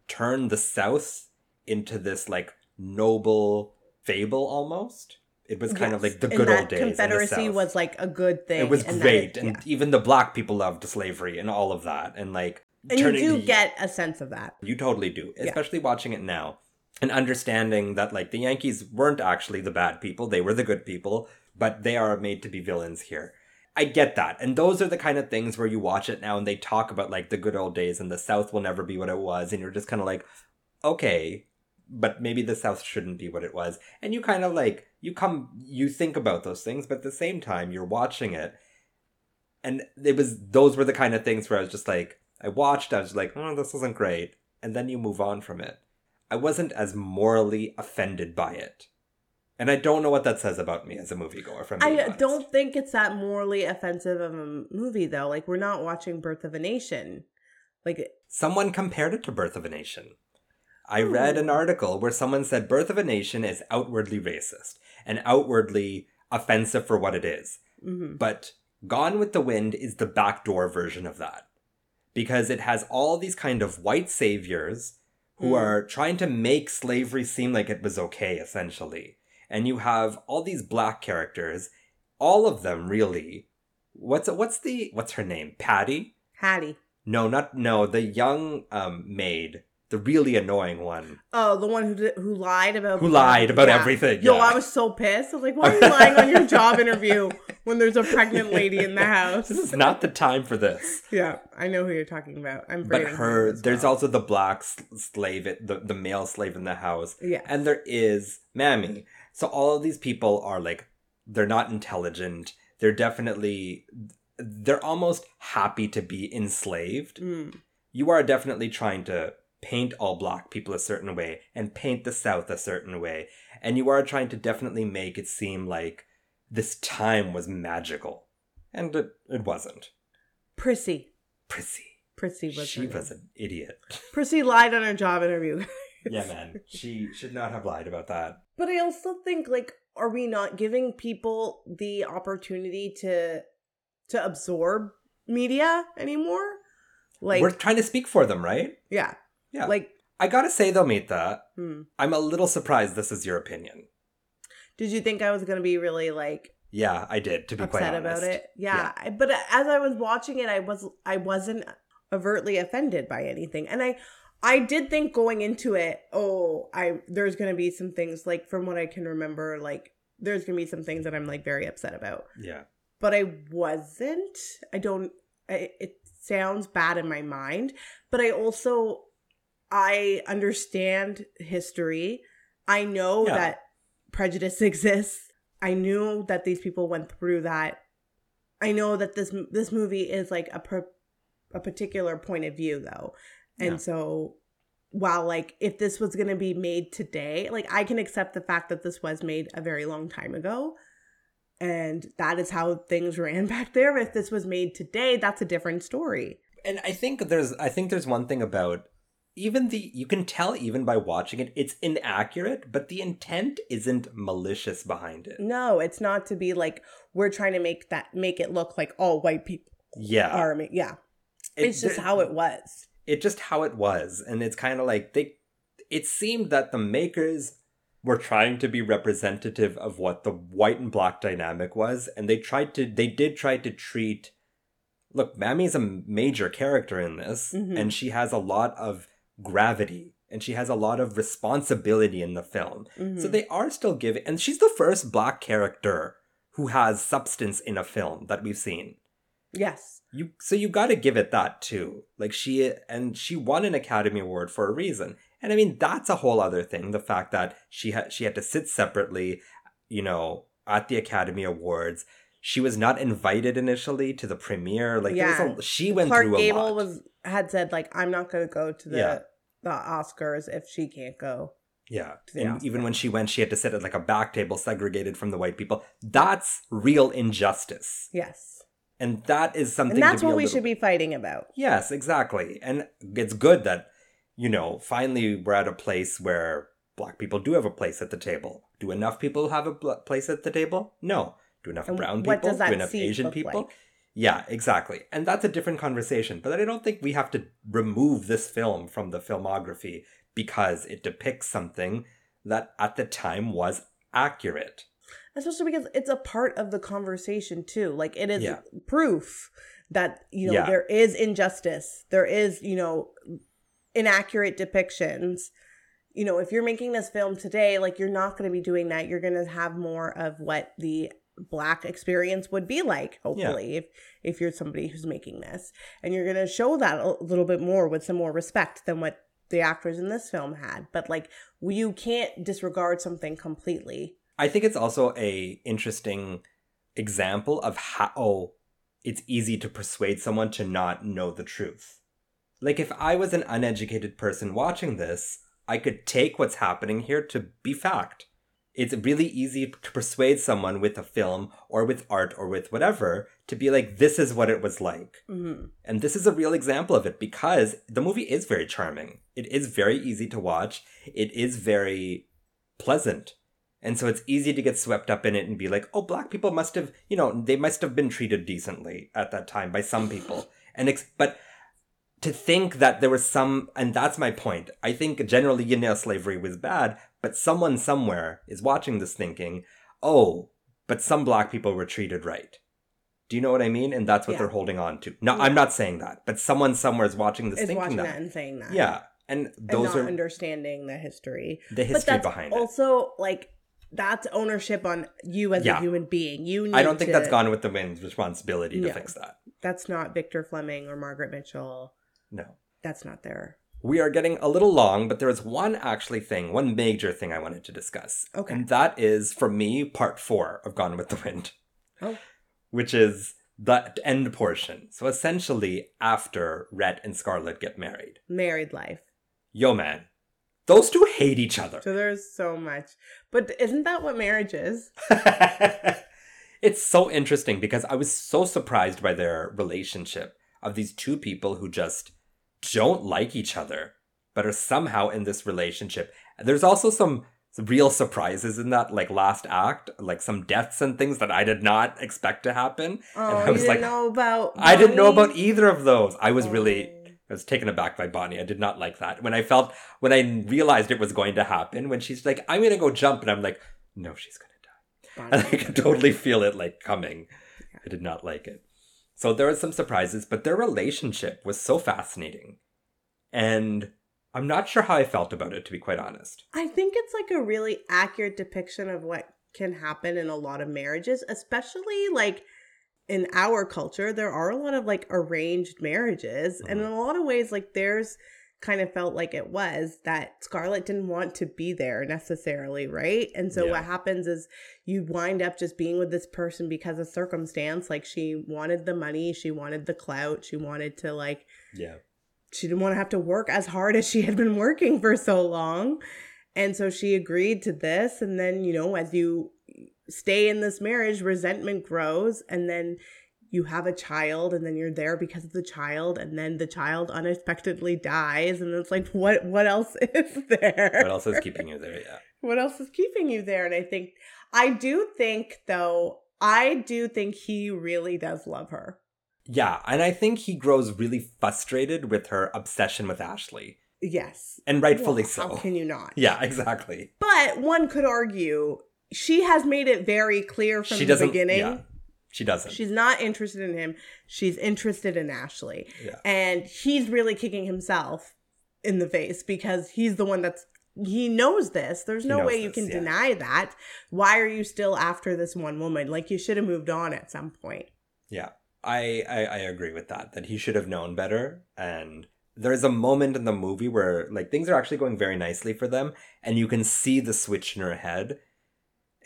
turn the South into this like noble fable almost. It was kind of like the And good that old days. Confederacy was like a good thing. it was and great, it- and even the black people loved slavery and all of that, and like and you do get a sense of that. you totally do, Yeah. especially watching it now and understanding that like the Yankees weren't actually the bad people; they were the good people, but they are made to be villains here. I get that, and those are the kind of things where you watch it now and they talk about like the good old days and the South will never be what it was, and you're just kind of like, okay, but maybe the South shouldn't be what it was, and you kind of like you come you think about those things, but at the same time you're watching it, and it was those were the kind of things where I was just like, I watched, I was like, oh, this isn't great, and then you move on from it. I wasn't as morally offended by it. And I don't know what that says about me as a moviegoer. From I uh, don't think it's that morally offensive of a movie though. Like we're not watching Birth of a Nation. Like Someone compared it to Birth of a Nation. I read an article where someone said Birth of a Nation is outwardly racist and outwardly offensive for what it is. mhm. But Gone with the Wind is the backdoor version of that. Because it has all these kind of white saviors who Mm. are trying to make slavery seem like it was okay, essentially. And you have all these black characters, all of them really. What's what's the what's her name? Patty? Hattie. No, not no, the young um maid, the really annoying one. Oh, the one who did, who lied about Who lied about everything, Yo, yeah. I was so pissed. I was like, "Why are you lying on your job interview when there's a pregnant lady in the house?" This is not the time for this. Yeah, I know who you're talking about. I'm But her, name there's well. also the black slave, the the male slave in the house, yeah, and there is Mammy. So all of these people are like, they're not intelligent. They're definitely, they're almost happy to be enslaved. Mm. You are definitely trying to paint all black people a certain way and paint the South a certain way, and you are trying to definitely make it seem like this time was magical, and it, it wasn't. Prissy. Prissy. Prissy was. she was an idiot. Prissy lied on her job interview. yeah, man. She should not have lied about that. But I also think like are we not giving people the opportunity to to absorb media anymore? Like We're trying to speak for them, right? yeah. Yeah. Like I gotta say though, Mita, hmm. I'm a little surprised this is your opinion. did you think I was to be really like Yeah, I did, to be quite honest. about it? Yeah. I, but as I was watching it I was I wasn't overtly offended by anything. And I I did think going into it, oh, I there's to be some things like from what I can remember like there's to be some things that I'm like very upset about. Yeah. but I wasn't. I don't. I, it sounds bad in my mind, but I also I understand history. I know Yeah. that prejudice exists. I knew that these people went through that. I know that this this movie is like a per, a particular point of view though, and Yeah. so while like if this was going to be made today, like I can accept the fact that this was made a very long time ago and that is how things ran back there. If this was made today, that's a different story. And I think there's I think there's one thing about even the you can tell even by watching it, it's inaccurate, but the intent isn't malicious behind it. No, it's not to be like we're trying to make that make it look like all white people Yeah. are. ma- Yeah, it- it's just there- how it was. it just how it was and it's kind of like they it seemed that the makers were trying to be representative of what the white and black dynamic was and they tried to they did try to treat look Mammy's a major character in this Mhm. and she has a lot of gravity and she has a lot of responsibility in the film so Mhm. they are still giving and she's the first black character who has substance in a film that we've seen yes. you so you got to give it that too like she and she won an academy award for a reason and i mean that's a whole other thing the fact that she had she had to sit separately you know at the academy awards she was not invited initially to the premiere like Yeah. a, she went Clark through a Gable lot was had said like I'm not going to go to the Yeah. The Oscars if she can't go. yeah and even when she went she had to sit at like a back table segregated from the white people that's real injustice Yes. and that is something And that's what we little- should be fighting about. Yes, exactly. And it's good that, you know, finally we're at a place where black people do have a place at the table. Do enough people have a place at the table? No. Do enough And brown people? do enough Asian people? like? Yeah, exactly. And that's a different conversation. But I don't think we have to remove this film from the filmography because it depicts something that at the time was accurate. Especially because it's a part of the conversation too. Like it is Yeah. proof that you know Yeah. there is injustice. There is, you know, inaccurate depictions. You know, if you're making this film today, like you're not going to be doing that. You're going to have more of what the black experience would be like hopefully if if you're somebody who's making this and you're going to show that a little bit more with some more respect than what the actors in this film had but like you can't disregard something completely I think it's also a interesting example of how it's easy to persuade someone to not know the truth. Like if I was an uneducated person watching this, I could take what's happening here to be fact. It's really easy to persuade someone with a film or with art or with whatever to be like this is what it was like. hmm And this is a real example of it because the movie is very charming. It is very easy to watch. It is very pleasant. And so it's easy to get swept up in it and be like, oh, black people must have, you know, they must have been treated decently at that time by some people. And, ex- but to think that there was some, and that's my point. I think generally, you know, slavery was bad, but someone somewhere is watching this thinking, oh, but some black people were treated right. Do you know what I mean? And that's what Yeah. they're holding on to. No, Yeah. I'm not saying that, but someone somewhere is watching this is thinking watching that. that. and saying that Yeah. And and those not are understanding the history the history behind it. also like that's ownership on you as Yeah. a human being you need I don't think to- that's Gone with the Wind's responsibility to No. fix that. that's not victor fleming or margaret mitchell No. that's not their We are getting a little long, but there is one actually thing, one major thing I wanted to discuss. Okay. And that is, for me, part four of Gone with the Wind. Oh. Which is the end portion. So essentially, after Rhett and Scarlett get married. married life Yo, man. Those two hate each other. so there's so much but isn't that what marriage is it's so interesting because I was so surprised by their relationship of these two people who just don't like each other, but are somehow in this relationship. There's also some real surprises in that, like last act, like some deaths and things that I did not expect to happen. oh I you was didn't like, know about I didn't know about either of those. I was really Oh. I was taken aback by Bonnie. I did not like that. When I felt when I realized it was going to happen, when she's like, I'm gonna go jump, and I'm like, no, she's gonna die. Bonnie. And I could totally feel it like coming. I did not like it. So there were some surprises, but their relationship was so fascinating. And I'm not sure how I felt about it, to be quite honest. I think it's like a really accurate depiction of what can happen in a lot of marriages, especially like in our culture. There are a lot of like arranged marriages, and mm-hmm. in a lot of ways, like theirs kind of felt like it was that Scarlett didn't want to be there necessarily, right? And so Yeah. what happens is you wind up just being with this person because of circumstance. Like she wanted the money, she wanted the clout, she wanted to like Yeah. she didn't want to have to work as hard as she had been working for so long. And so she agreed to this. And then, you know, as you stay in this marriage, resentment grows. And then you have a child, and then you're there because of the child. And then the child unexpectedly dies. And it's like, what, what else is there? What else is keeping you there? Yeah. what else is keeping you there? And I think, I do think, though, I do think he really does love her. Yeah, and I think he grows really frustrated with her obsession with Ashley. Yes. And rightfully Well, so. How can you not? yeah, exactly. But one could argue she has made it very clear from she the beginning. Yeah, she doesn't. She's not interested in him. She's interested in Ashley. Yeah. And he's really kicking himself in the face because he's the one that's he knows this. There's no way you this, can yeah. deny that. Why are you still after this one woman? Like you should have moved on at some point. Yeah, I, I I agree with that. That he should have known better. And there's a moment in the movie where like things are actually going very nicely for them, and you can see the switch in her head.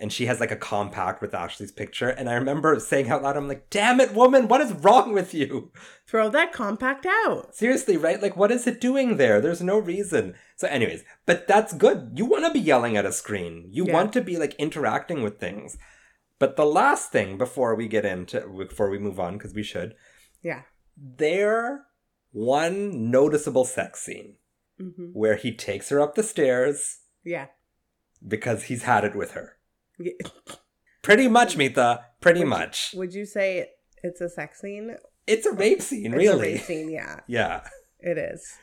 And she has like a compact with Ashley's picture, and I remember saying out loud, "I'm like, damn it, woman, what is wrong with you? Throw that compact out. Seriously, right? Like, what is it doing there? There's no reason." So, anyways, but that's good. You want to be yelling at a screen. You Yeah. want to be like interacting with things. But the last thing before we get into before we move on, because we should, Yeah. their one noticeable sex scene hmm where he takes her up the stairs Yeah. because he's had it with her. Yeah. Pretty much, Mita. Pretty Would you- much. Would you say it's a sex scene? It's a rape scene, It's a really. rape scene, yeah. Yeah. It is.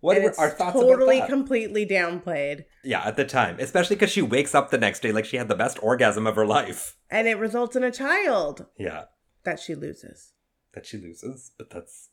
What were our thoughts totally about that? Totally, completely downplayed. yeah, at the time, especially because she wakes up the next day like she had the best orgasm of her life. And it results in a child Yeah, that she loses. that she loses, but that's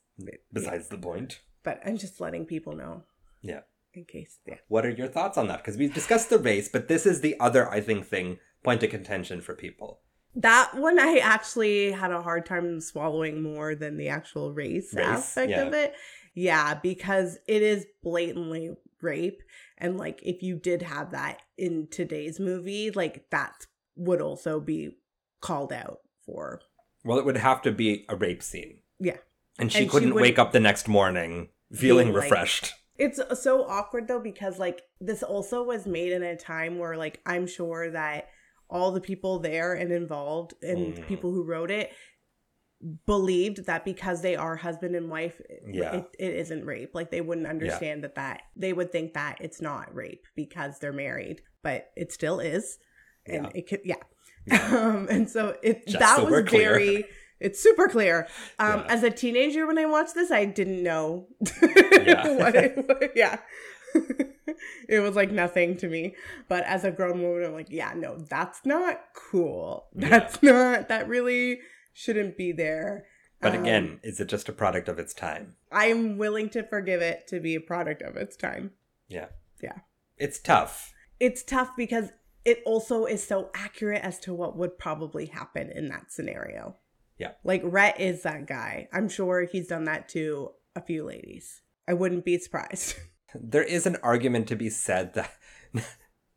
besides the point. But I'm just letting people know. Yeah. In case, yeah. What are your thoughts on that? Because we've discussed the race, but this is the other, I think, thing point of contention for people. That one I actually had a hard time swallowing more than the actual race, Race, aspect yeah. of it. Yeah, because it is blatantly rape. And like if you did have that in today's movie, like that would also be called out for Well, it would have to be a rape scene. Yeah. And she And couldn't would- wake up the next morning feeling like- refreshed. It's so awkward though because like this also was made in a time where like I'm sure that all the people there and involved and Mhm. people who wrote it believed that because they are husband and wife Yeah. it, it isn't rape like they wouldn't understand that that they would think that it's not rape because they're married but it still is and Yeah. it could yeah, Yeah. um and so it Just that so was very it's super clear um Yeah. as a teenager when i watched this i didn't know Yeah. what it, yeah it was like nothing to me but as a grown woman i'm like yeah no that's not cool Yeah. that's not that really shouldn't be there But Um, again, is it just a product of its time? i'm willing to forgive it to be a product of its time Yeah. Yeah. It's tough. it's tough because it also is so accurate as to what would probably happen in that scenario. Yeah. Like Rhett is that guy. I'm sure he's done that to a few ladies. I wouldn't be surprised. There is an argument to be said that.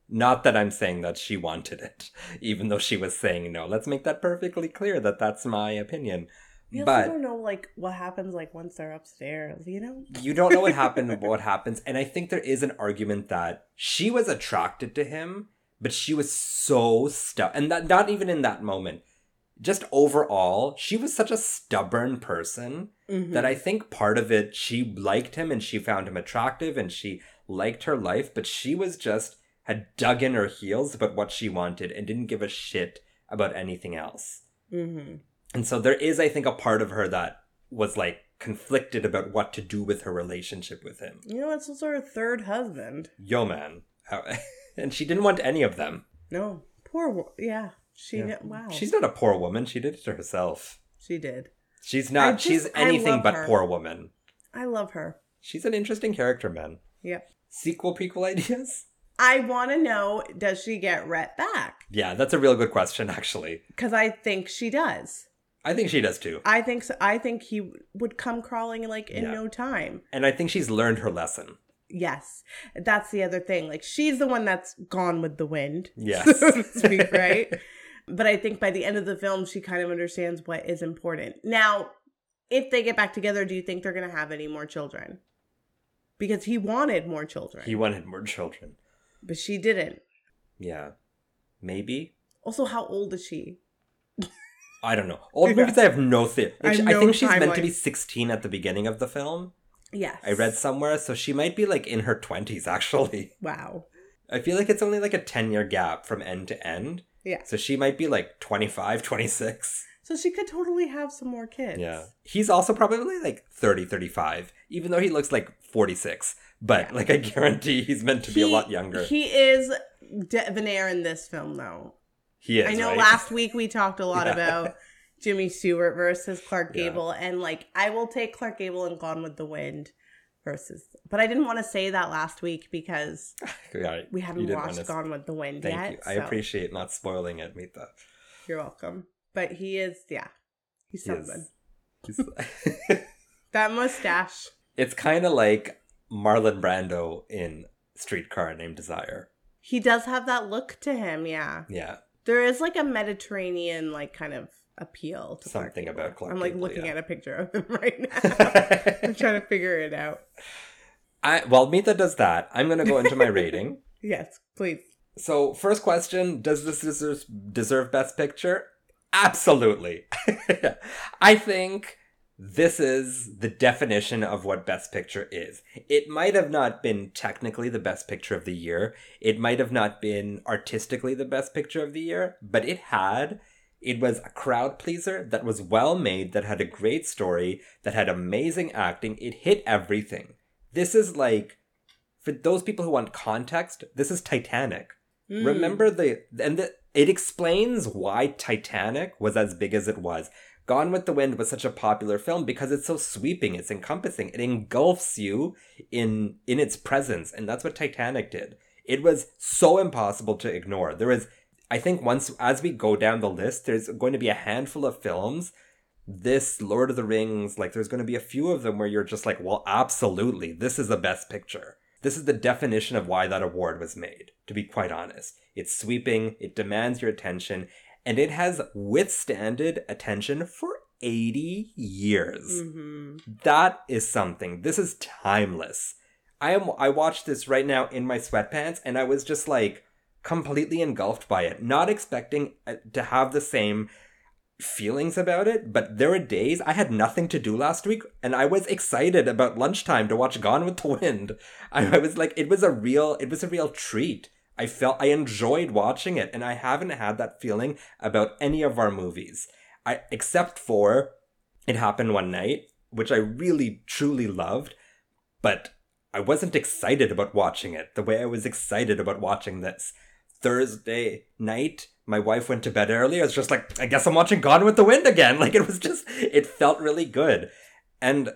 Not that I'm saying that she wanted it, even though she was saying no. Let's make that perfectly clear that that's my opinion. We also But don't know like what happens like once they're upstairs, you know? you don't know what happened what happens and i think there is an argument that she was attracted to him but she was so stuck and that not even in that moment just overall she was such a stubborn person Mhm. that i think part of it she liked him and she found him attractive and she liked her life but she was just had dug in her heels about what she wanted and didn't give a shit about anything else Mhm. and so there is, I think, a part of her that was like conflicted about what to do with her relationship with him. You know, it's also her third husband. Yo, man. And she didn't want any of them. No, poor. Yeah, she. Yeah. Wow, She's not a poor woman. She did it to herself. she did. She's not, just- she's anything but her. poor woman. I love her. She's an interesting character, man. Yep. Sequel, prequel ideas? I want to know: Does she get Rhett back? Yeah, that's a real good question, actually. Because I think she does. I think she does too. I think so. I think he would come crawling like in Yeah. no time. And I think she's learned her lesson. Yes, that's the other thing. Like she's the one that's gone with the wind, Yes. so speak, right? but I think by the end of the film, she kind of understands what is important. Now, if they get back together, do you think they're going to have any more children? Because he wanted more children, He wanted more children. but she didn't. Yeah. Maybe? Also, how old is she? I don't know. Old Yeah. movies, I have no theory. I I, no think she's meant to be 16 at the beginning of the film. Yes, I read somewhere, so she might be like in her 20s, actually. Wow. I feel like it's only like a 10 year gap from end to end. Yeah. So she might be like 25, 26. So she could totally have some more kids. Yeah. He's also probably like 30, 35, even though he looks like 46. But Yeah. like I guarantee he's meant to be a lot younger. He is debonair in this film, though. he is. I know right? last week we talked a lot Yeah. about Jimmy Stewart versus Clark Yeah. Gable, and like I will take Clark Gable and Gone with the Wind versus, but I didn't want to say that last week because we didn't watched wanna- Gone with the Wind Thank yet. you. I so appreciate not spoiling it, Mita. You're welcome. But he is, yeah, he's He something. he's- That mustache. it's kind of like Marlon Brando in Streetcar Named Desire. He does have that look to him, yeah. Yeah. There is like a Mediterranean like kind of appeal to Something Gable. about Clark I'm like Gable, looking yeah. at a picture of him right now. I'm trying to figure it out. I while Mita does that, I'm gonna go into my rating. Yes, please. So, first question: Does this deserve, deserve Best Picture? Absolutely. I think this is the definition of what Best Picture is. It might have not been technically the Best Picture of the year. It might have not been artistically the Best Picture of the year, but it had. It was a crowd pleaser that was well made, that had a great story, that had amazing acting. It hit everything. This is like, for those people who want context, this is Titanic. Mm. Remember the and the, it explains why Titanic was as big as it was. Gone with the Wind was such a popular film because it's so sweeping, it's encompassing, it engulfs you in in its presence, and that's what Titanic did. It was so impossible to ignore. There is I think once as we go down the list, there's going to be a handful of films. This Lord of the Rings, like there's going to be a few of them where you're just like, well, absolutely, this is the best picture. This is the definition of why that award was made, to be quite honest. It's sweeping, it demands your attention, and it has withstanded attention for 80 years. Mhm. That is something. This is timeless. I am I watched this right now in my sweatpants and I was just like completely engulfed by it, not expecting uh, to have the same feelings about it, but there were days I had nothing to do last week and I was excited about lunchtime to watch Gone with the Wind. I, I was like it was a real it was a real treat. I felt I enjoyed watching it and I haven't had that feeling about any of our movies. I except for it happened one night, which I really truly loved, but I wasn't excited about watching it the way I was excited about watching this. Thursday night, my wife went to bed earlier. It's just like, I guess I'm watching Gone with the Wind again. Like it was just, it felt really good. And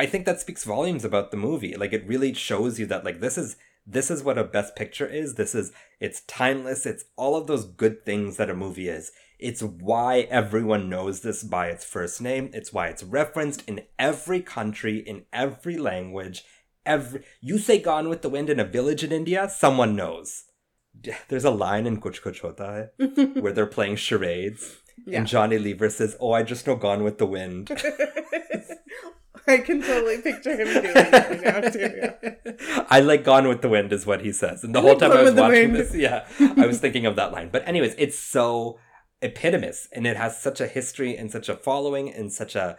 I think that speaks volumes about the movie. Like it really shows you that like this is this is what a best picture is. This is it's timeless. It's all of those good things that a movie is. It's why everyone knows this by its first name. It's why it's referenced in every country, in every language. Every you say Gone with the Wind in a village in India, someone knows. There's a line in Kuch Kuch Hota Hai where they're playing charades. Yeah. And Johnny Lever says, Oh, I just know Gone with the Wind. I can totally picture him doing that right now too. I like Gone with the Wind is what he says. And the whole like time I was watching Wind. this, yeah, I was thinking of that line. But anyways, it's so epitomous and it has such a history and such a following and such a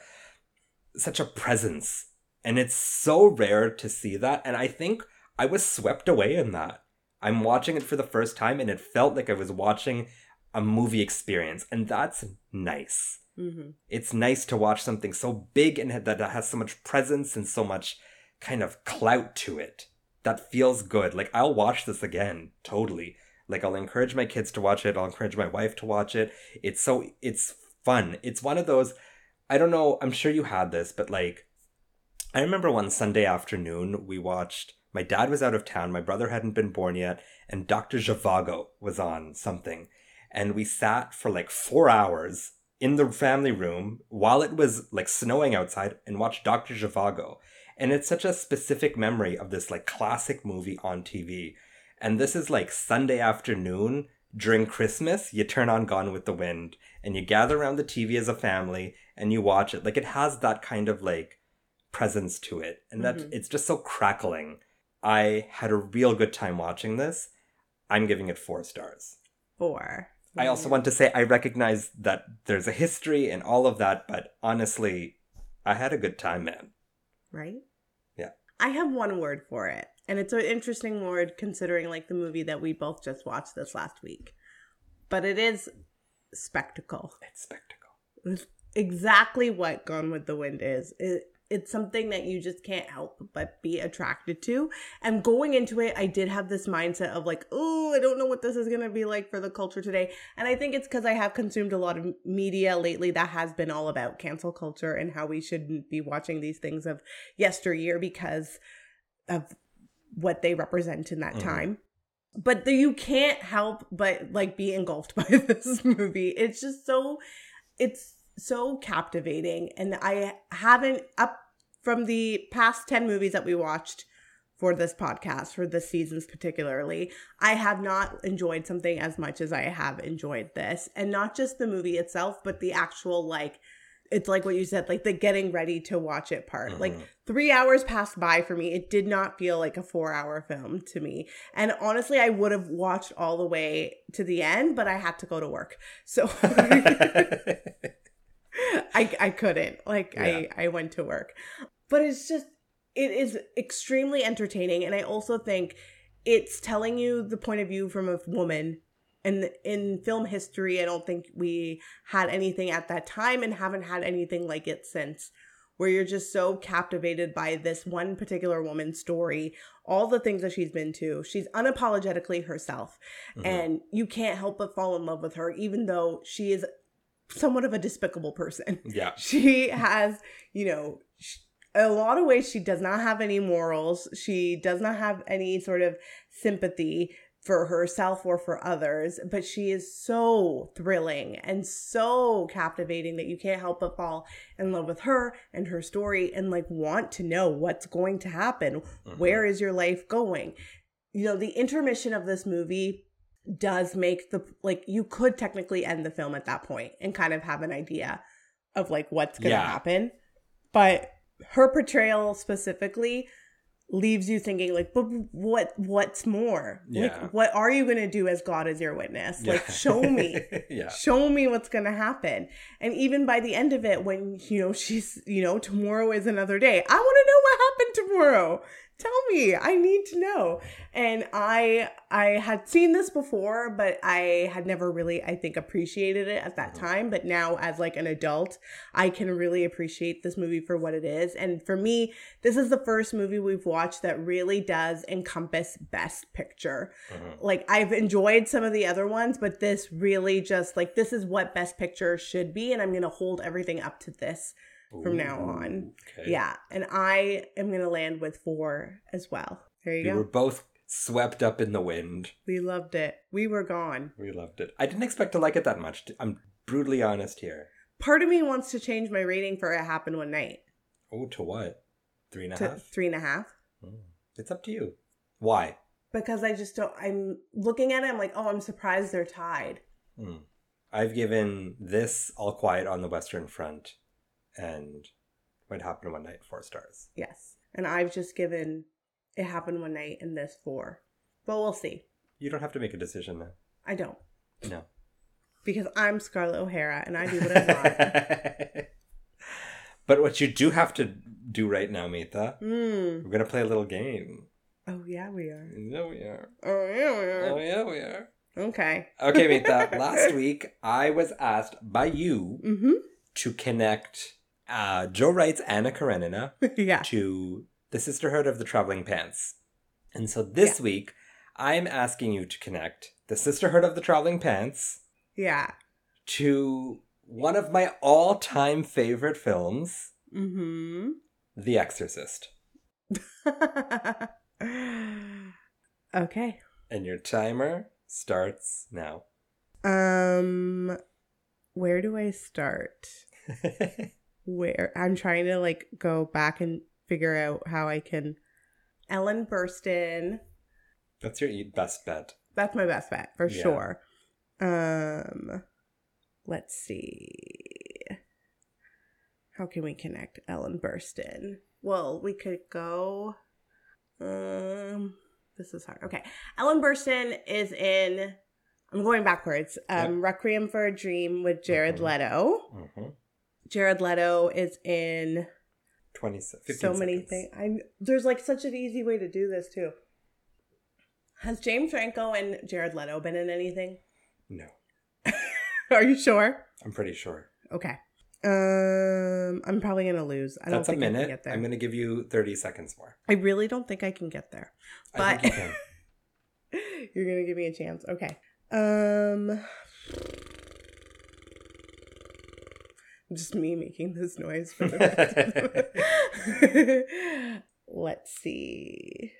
such a presence. And it's so rare to see that. And I think I was swept away in that. I'm watching it for the first time and it felt like I was watching a movie experience. And that's nice. Hmm it's nice to watch something so big and that has so much presence and so much kind of clout to it. That feels good. Like i'll watch this again totally. Like i'll encourage my kids to watch it. I'll encourage my wife to watch it. It's so it's fun. It's one of those i don't know i'm sure you had this but like i remember one sunday afternoon we watched my dad was out of town my brother hadn't been born yet and dr zhivago was on something and we sat for like four hours in the family room while it was like snowing outside and watched Dr. Zhivago. And it's such a specific memory of this like classic movie on TV. And this is like Sunday afternoon during Christmas, you turn on Gone with the Wind and you gather around the TV as a family and you watch it. Like it has that kind of like presence to it. And that Mhm. it's just so crackling. I had a real good time watching this. I'm giving it four stars. Four. I also want to say I recognize that there's a history and all of that, but honestly, I had a good time, man. right? Yeah. I have one word for it. And it's an interesting word considering like the movie that we both just watched this last week. But it is spectacle. It's spectacle. It's exactly what Gone with the Wind is. It, it's something that you just can't help but be attracted to. And going into it, I did have this mindset of like, oh, I don't know what this is going to be like for the culture today. And I think it's because I have consumed a lot of media lately that has been all about cancel culture and how we shouldn't be watching these things of yesteryear because of what they represent in that Mhm. time. But the, you can't help but like be engulfed by this movie. It's just so it's so captivating and I haven't up from the past 10 movies that we watched for this podcast for this seasons particularly I have not enjoyed something as much as I have enjoyed this and not just the movie itself but the actual like it's like what you said like the getting ready to watch it part like Mhm. three hours passed by for me. It did not feel like a four hour film to me. And honestly, I would have watched all the way to the end, but I had to go to work. So I, I couldn't. Like I, I went to work. But it's just it is extremely entertaining. And I also think it's telling you the point of view from a woman. And in film history, I don't think we had anything at that time and haven't had anything like it since where you're just so captivated by this one particular woman's story, all the things that she's been to. She's unapologetically herself, Mhm. and you can't help but fall in love with her, even though she is somewhat of a despicable person. yeah. She has, you know, a lot of ways she does not have any morals. She does not have any sort of sympathy for herself or for others, but she is so thrilling and so captivating that you can't help but fall in love with her and her story and like want to know what's going to happen. Mhm. Where is your life going? You know, the intermission of this movie does make the like you could technically end the film at that point and kind of have an idea of like what's going to Yeah. happen. But her portrayal specifically leaves you thinking like but what what's more Yeah. like what are you going to do as god is your witness like show me yeah. show me what's going to happen and even by the end of it when you know she's you know tomorrow is another day i want to know what happened tomorrow tell me i need to know and i i had seen this before but i had never really i think appreciated it at that time but now as like an adult i can really appreciate this movie for what it is and for me this is the first movie we've watched that really does encompass best picture Mhm. like I've enjoyed some of the other ones, but this really just like this is what Best Picture should be, and I'm gonna hold everything up to this. From now on. Okay. Yeah, and I am gonna land with four as well. There you We go. were both swept up in the wind. we loved it. We were gone. We loved it. I didn't expect to like it that much. I'm brutally honest here. Part of me wants to change my rating for It Happened One Night Oh, to what? Three and a to half? three and a half Mm. It's up to you. Why? because I just don't. I'm looking at it. I'm like, oh, I'm surprised they're tied. Hmm. I've given this All Quiet on the Western Front and What Happened One Night four stars. Yes, and I've just given It Happened One Night and this four, but we'll see. You don't have to make a decision now. I don't. No. because I'm Scarlett O'Hara and I do what I want. but what you do have to do right now, Mita, Hmm. we're gonna play a little game. Oh yeah, we are. Yeah, we are. Oh yeah, we are. Oh yeah, we are. Okay. Okay, Mita. last week I was asked by you Mm-hmm. to connect uh, Joe Wright's Anna Karenina yeah. to the Sisterhood of the Traveling Pants. And so this week, I'm asking you to connect the Sisterhood of the Traveling Pants Yeah. to one of my all time favorite films, Mm-hmm. The Exorcist. okay. And your timer starts now. Um where do I start? Where I'm trying to like go back and figure out how I can Ellen Burstyn. That's your best bet. That's my best bet for Yeah. sure. Um let's see. How can we connect Ellen Burstyn? Well, we could go um this is hard. Okay. Ellen Burstyn is in I'm going backwards. Um Requiem for a Dream with Jared Mhm. Leto. Mm-hmm. Jared Leto is in 26 so many seconds. things. I'm there's like such an easy way to do this too. Has James Franco and Jared Leto been in anything? No, Are you sure? I'm pretty sure. Okay. Um, I'm probably gonna lose. I That's a don't think I can minute. get there. I'm gonna give you 30 seconds more. I really don't think I can get there. I But you you're gonna give me a chance. Okay. Um, just me making this noise for the rest. Let's see.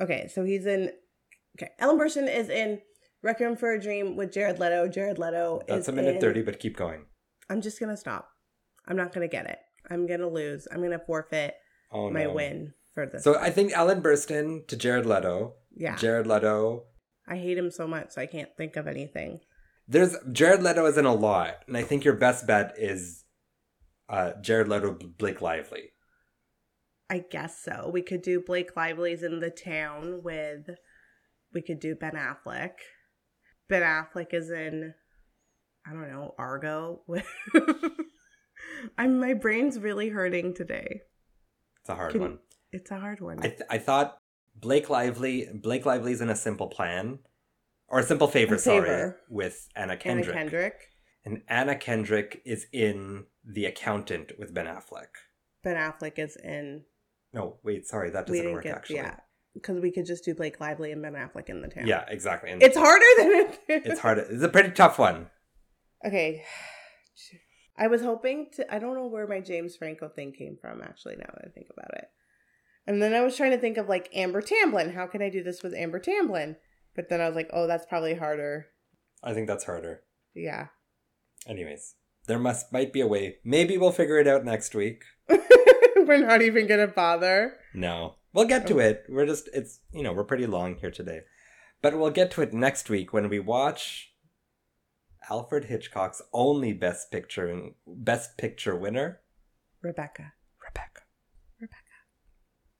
Okay, so he's in. Okay, Ellen Burstyn is in Requiem for a Dream with Jared Leto. Jared Leto That's a minute in- 30, but keep going. I'm just gonna stop. I'm not gonna get it. I'm gonna lose. I'm gonna forfeit Oh, my no. win for this. So I think Ellen Burstyn to Jared Leto. yeah, Jared Leto. I hate him so much, so I can't think of anything. There's Jared Leto is in a lot, and I think your best bet is uh, Jared Leto, Blake Lively. I guess so. We could do Blake Lively's in the town with. We could do Ben Affleck. Ben Affleck is in. I don't know Argo. with- I'm my brain's really hurting today. It's a hard Can- one. It's a hard one. I, th- I thought Blake Lively Blake Lively's in a simple plan or a simple favor, sorry, Favor. with Anna Kendrick. Anna Kendrick. And Anna Kendrick is in The Accountant with Ben Affleck. Ben Affleck is in. No, wait, sorry, that doesn't work get actually. yeah because we could just do Blake Lively and Ben Affleck in the town. Yeah, exactly. And it's harder than it. it's hard. It's a pretty tough one. Okay. I was hoping to I don't know where my James Franco thing came from actually now that I think about it. And then I was trying to think of like Amber Tamblyn. How can I do this with Amber Tamblyn? But then I was like, oh, that's probably harder. I think that's harder. Yeah. Anyways, there must might be a way. Maybe we'll figure it out next week. We're not even gonna bother. No. We'll get to oh. it. We're just it's you know, we're pretty long here today. But we'll get to it next week when we watch Alfred Hitchcock's only best picture best picture winner, Rebecca. Rebecca. Rebecca.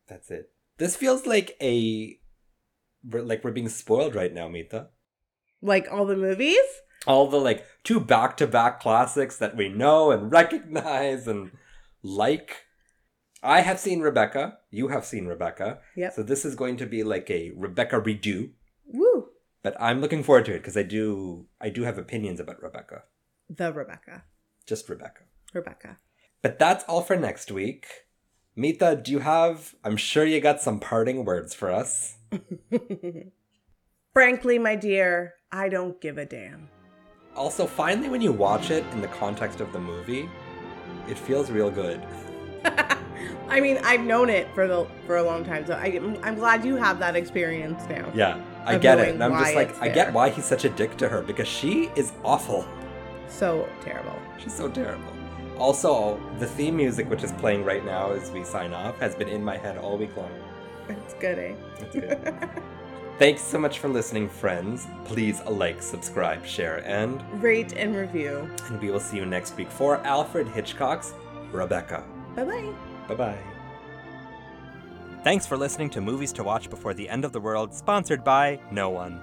That's it. This feels like a we're like we're being spoiled right now, Mita. Like all the movies? All the like two back-to-back classics that we know and recognize and like. I have seen Rebecca. You have seen Rebecca. Yeah. So this is going to be like a Rebecca redo, Woo. but I'm looking forward to it because I do I do have opinions about Rebecca. The Rebecca. Just Rebecca. Rebecca. But that's all for next week. Mita, do you have I'm sure you got some parting words for us. Frankly, my dear, I don't give a damn. Also, finally when you watch it in the context of the movie, it feels real good. I mean, I've known it for the for a long time, so I, I'm glad you have that experience now. Yeah, I get it. And I'm just like I get why he's such a dick to her because she is awful. So terrible. She's so terrible. Also, the theme music which is playing right now as we sign off has been in my head all week long. It's good, eh? It's good. Thanks so much for listening, friends. Please like, subscribe, share, and Rate and review. and we will see you next week for Alfred Hitchcock's Rebecca. Bye bye. Bye bye. Thanks for listening to Movies to Watch Before the End of the World, sponsored by no one.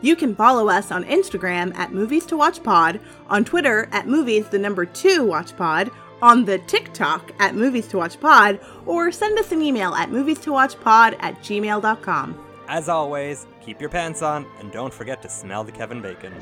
You can follow us on Instagram at Movies to Watch Pod, on Twitter at Movies the number two Watch Pod, on the TikTok at Movies to Watch Pod, or send us an email at movies to watch pod at gmail.com. As always, keep your pants on and don't forget to smell the Kevin Bacon.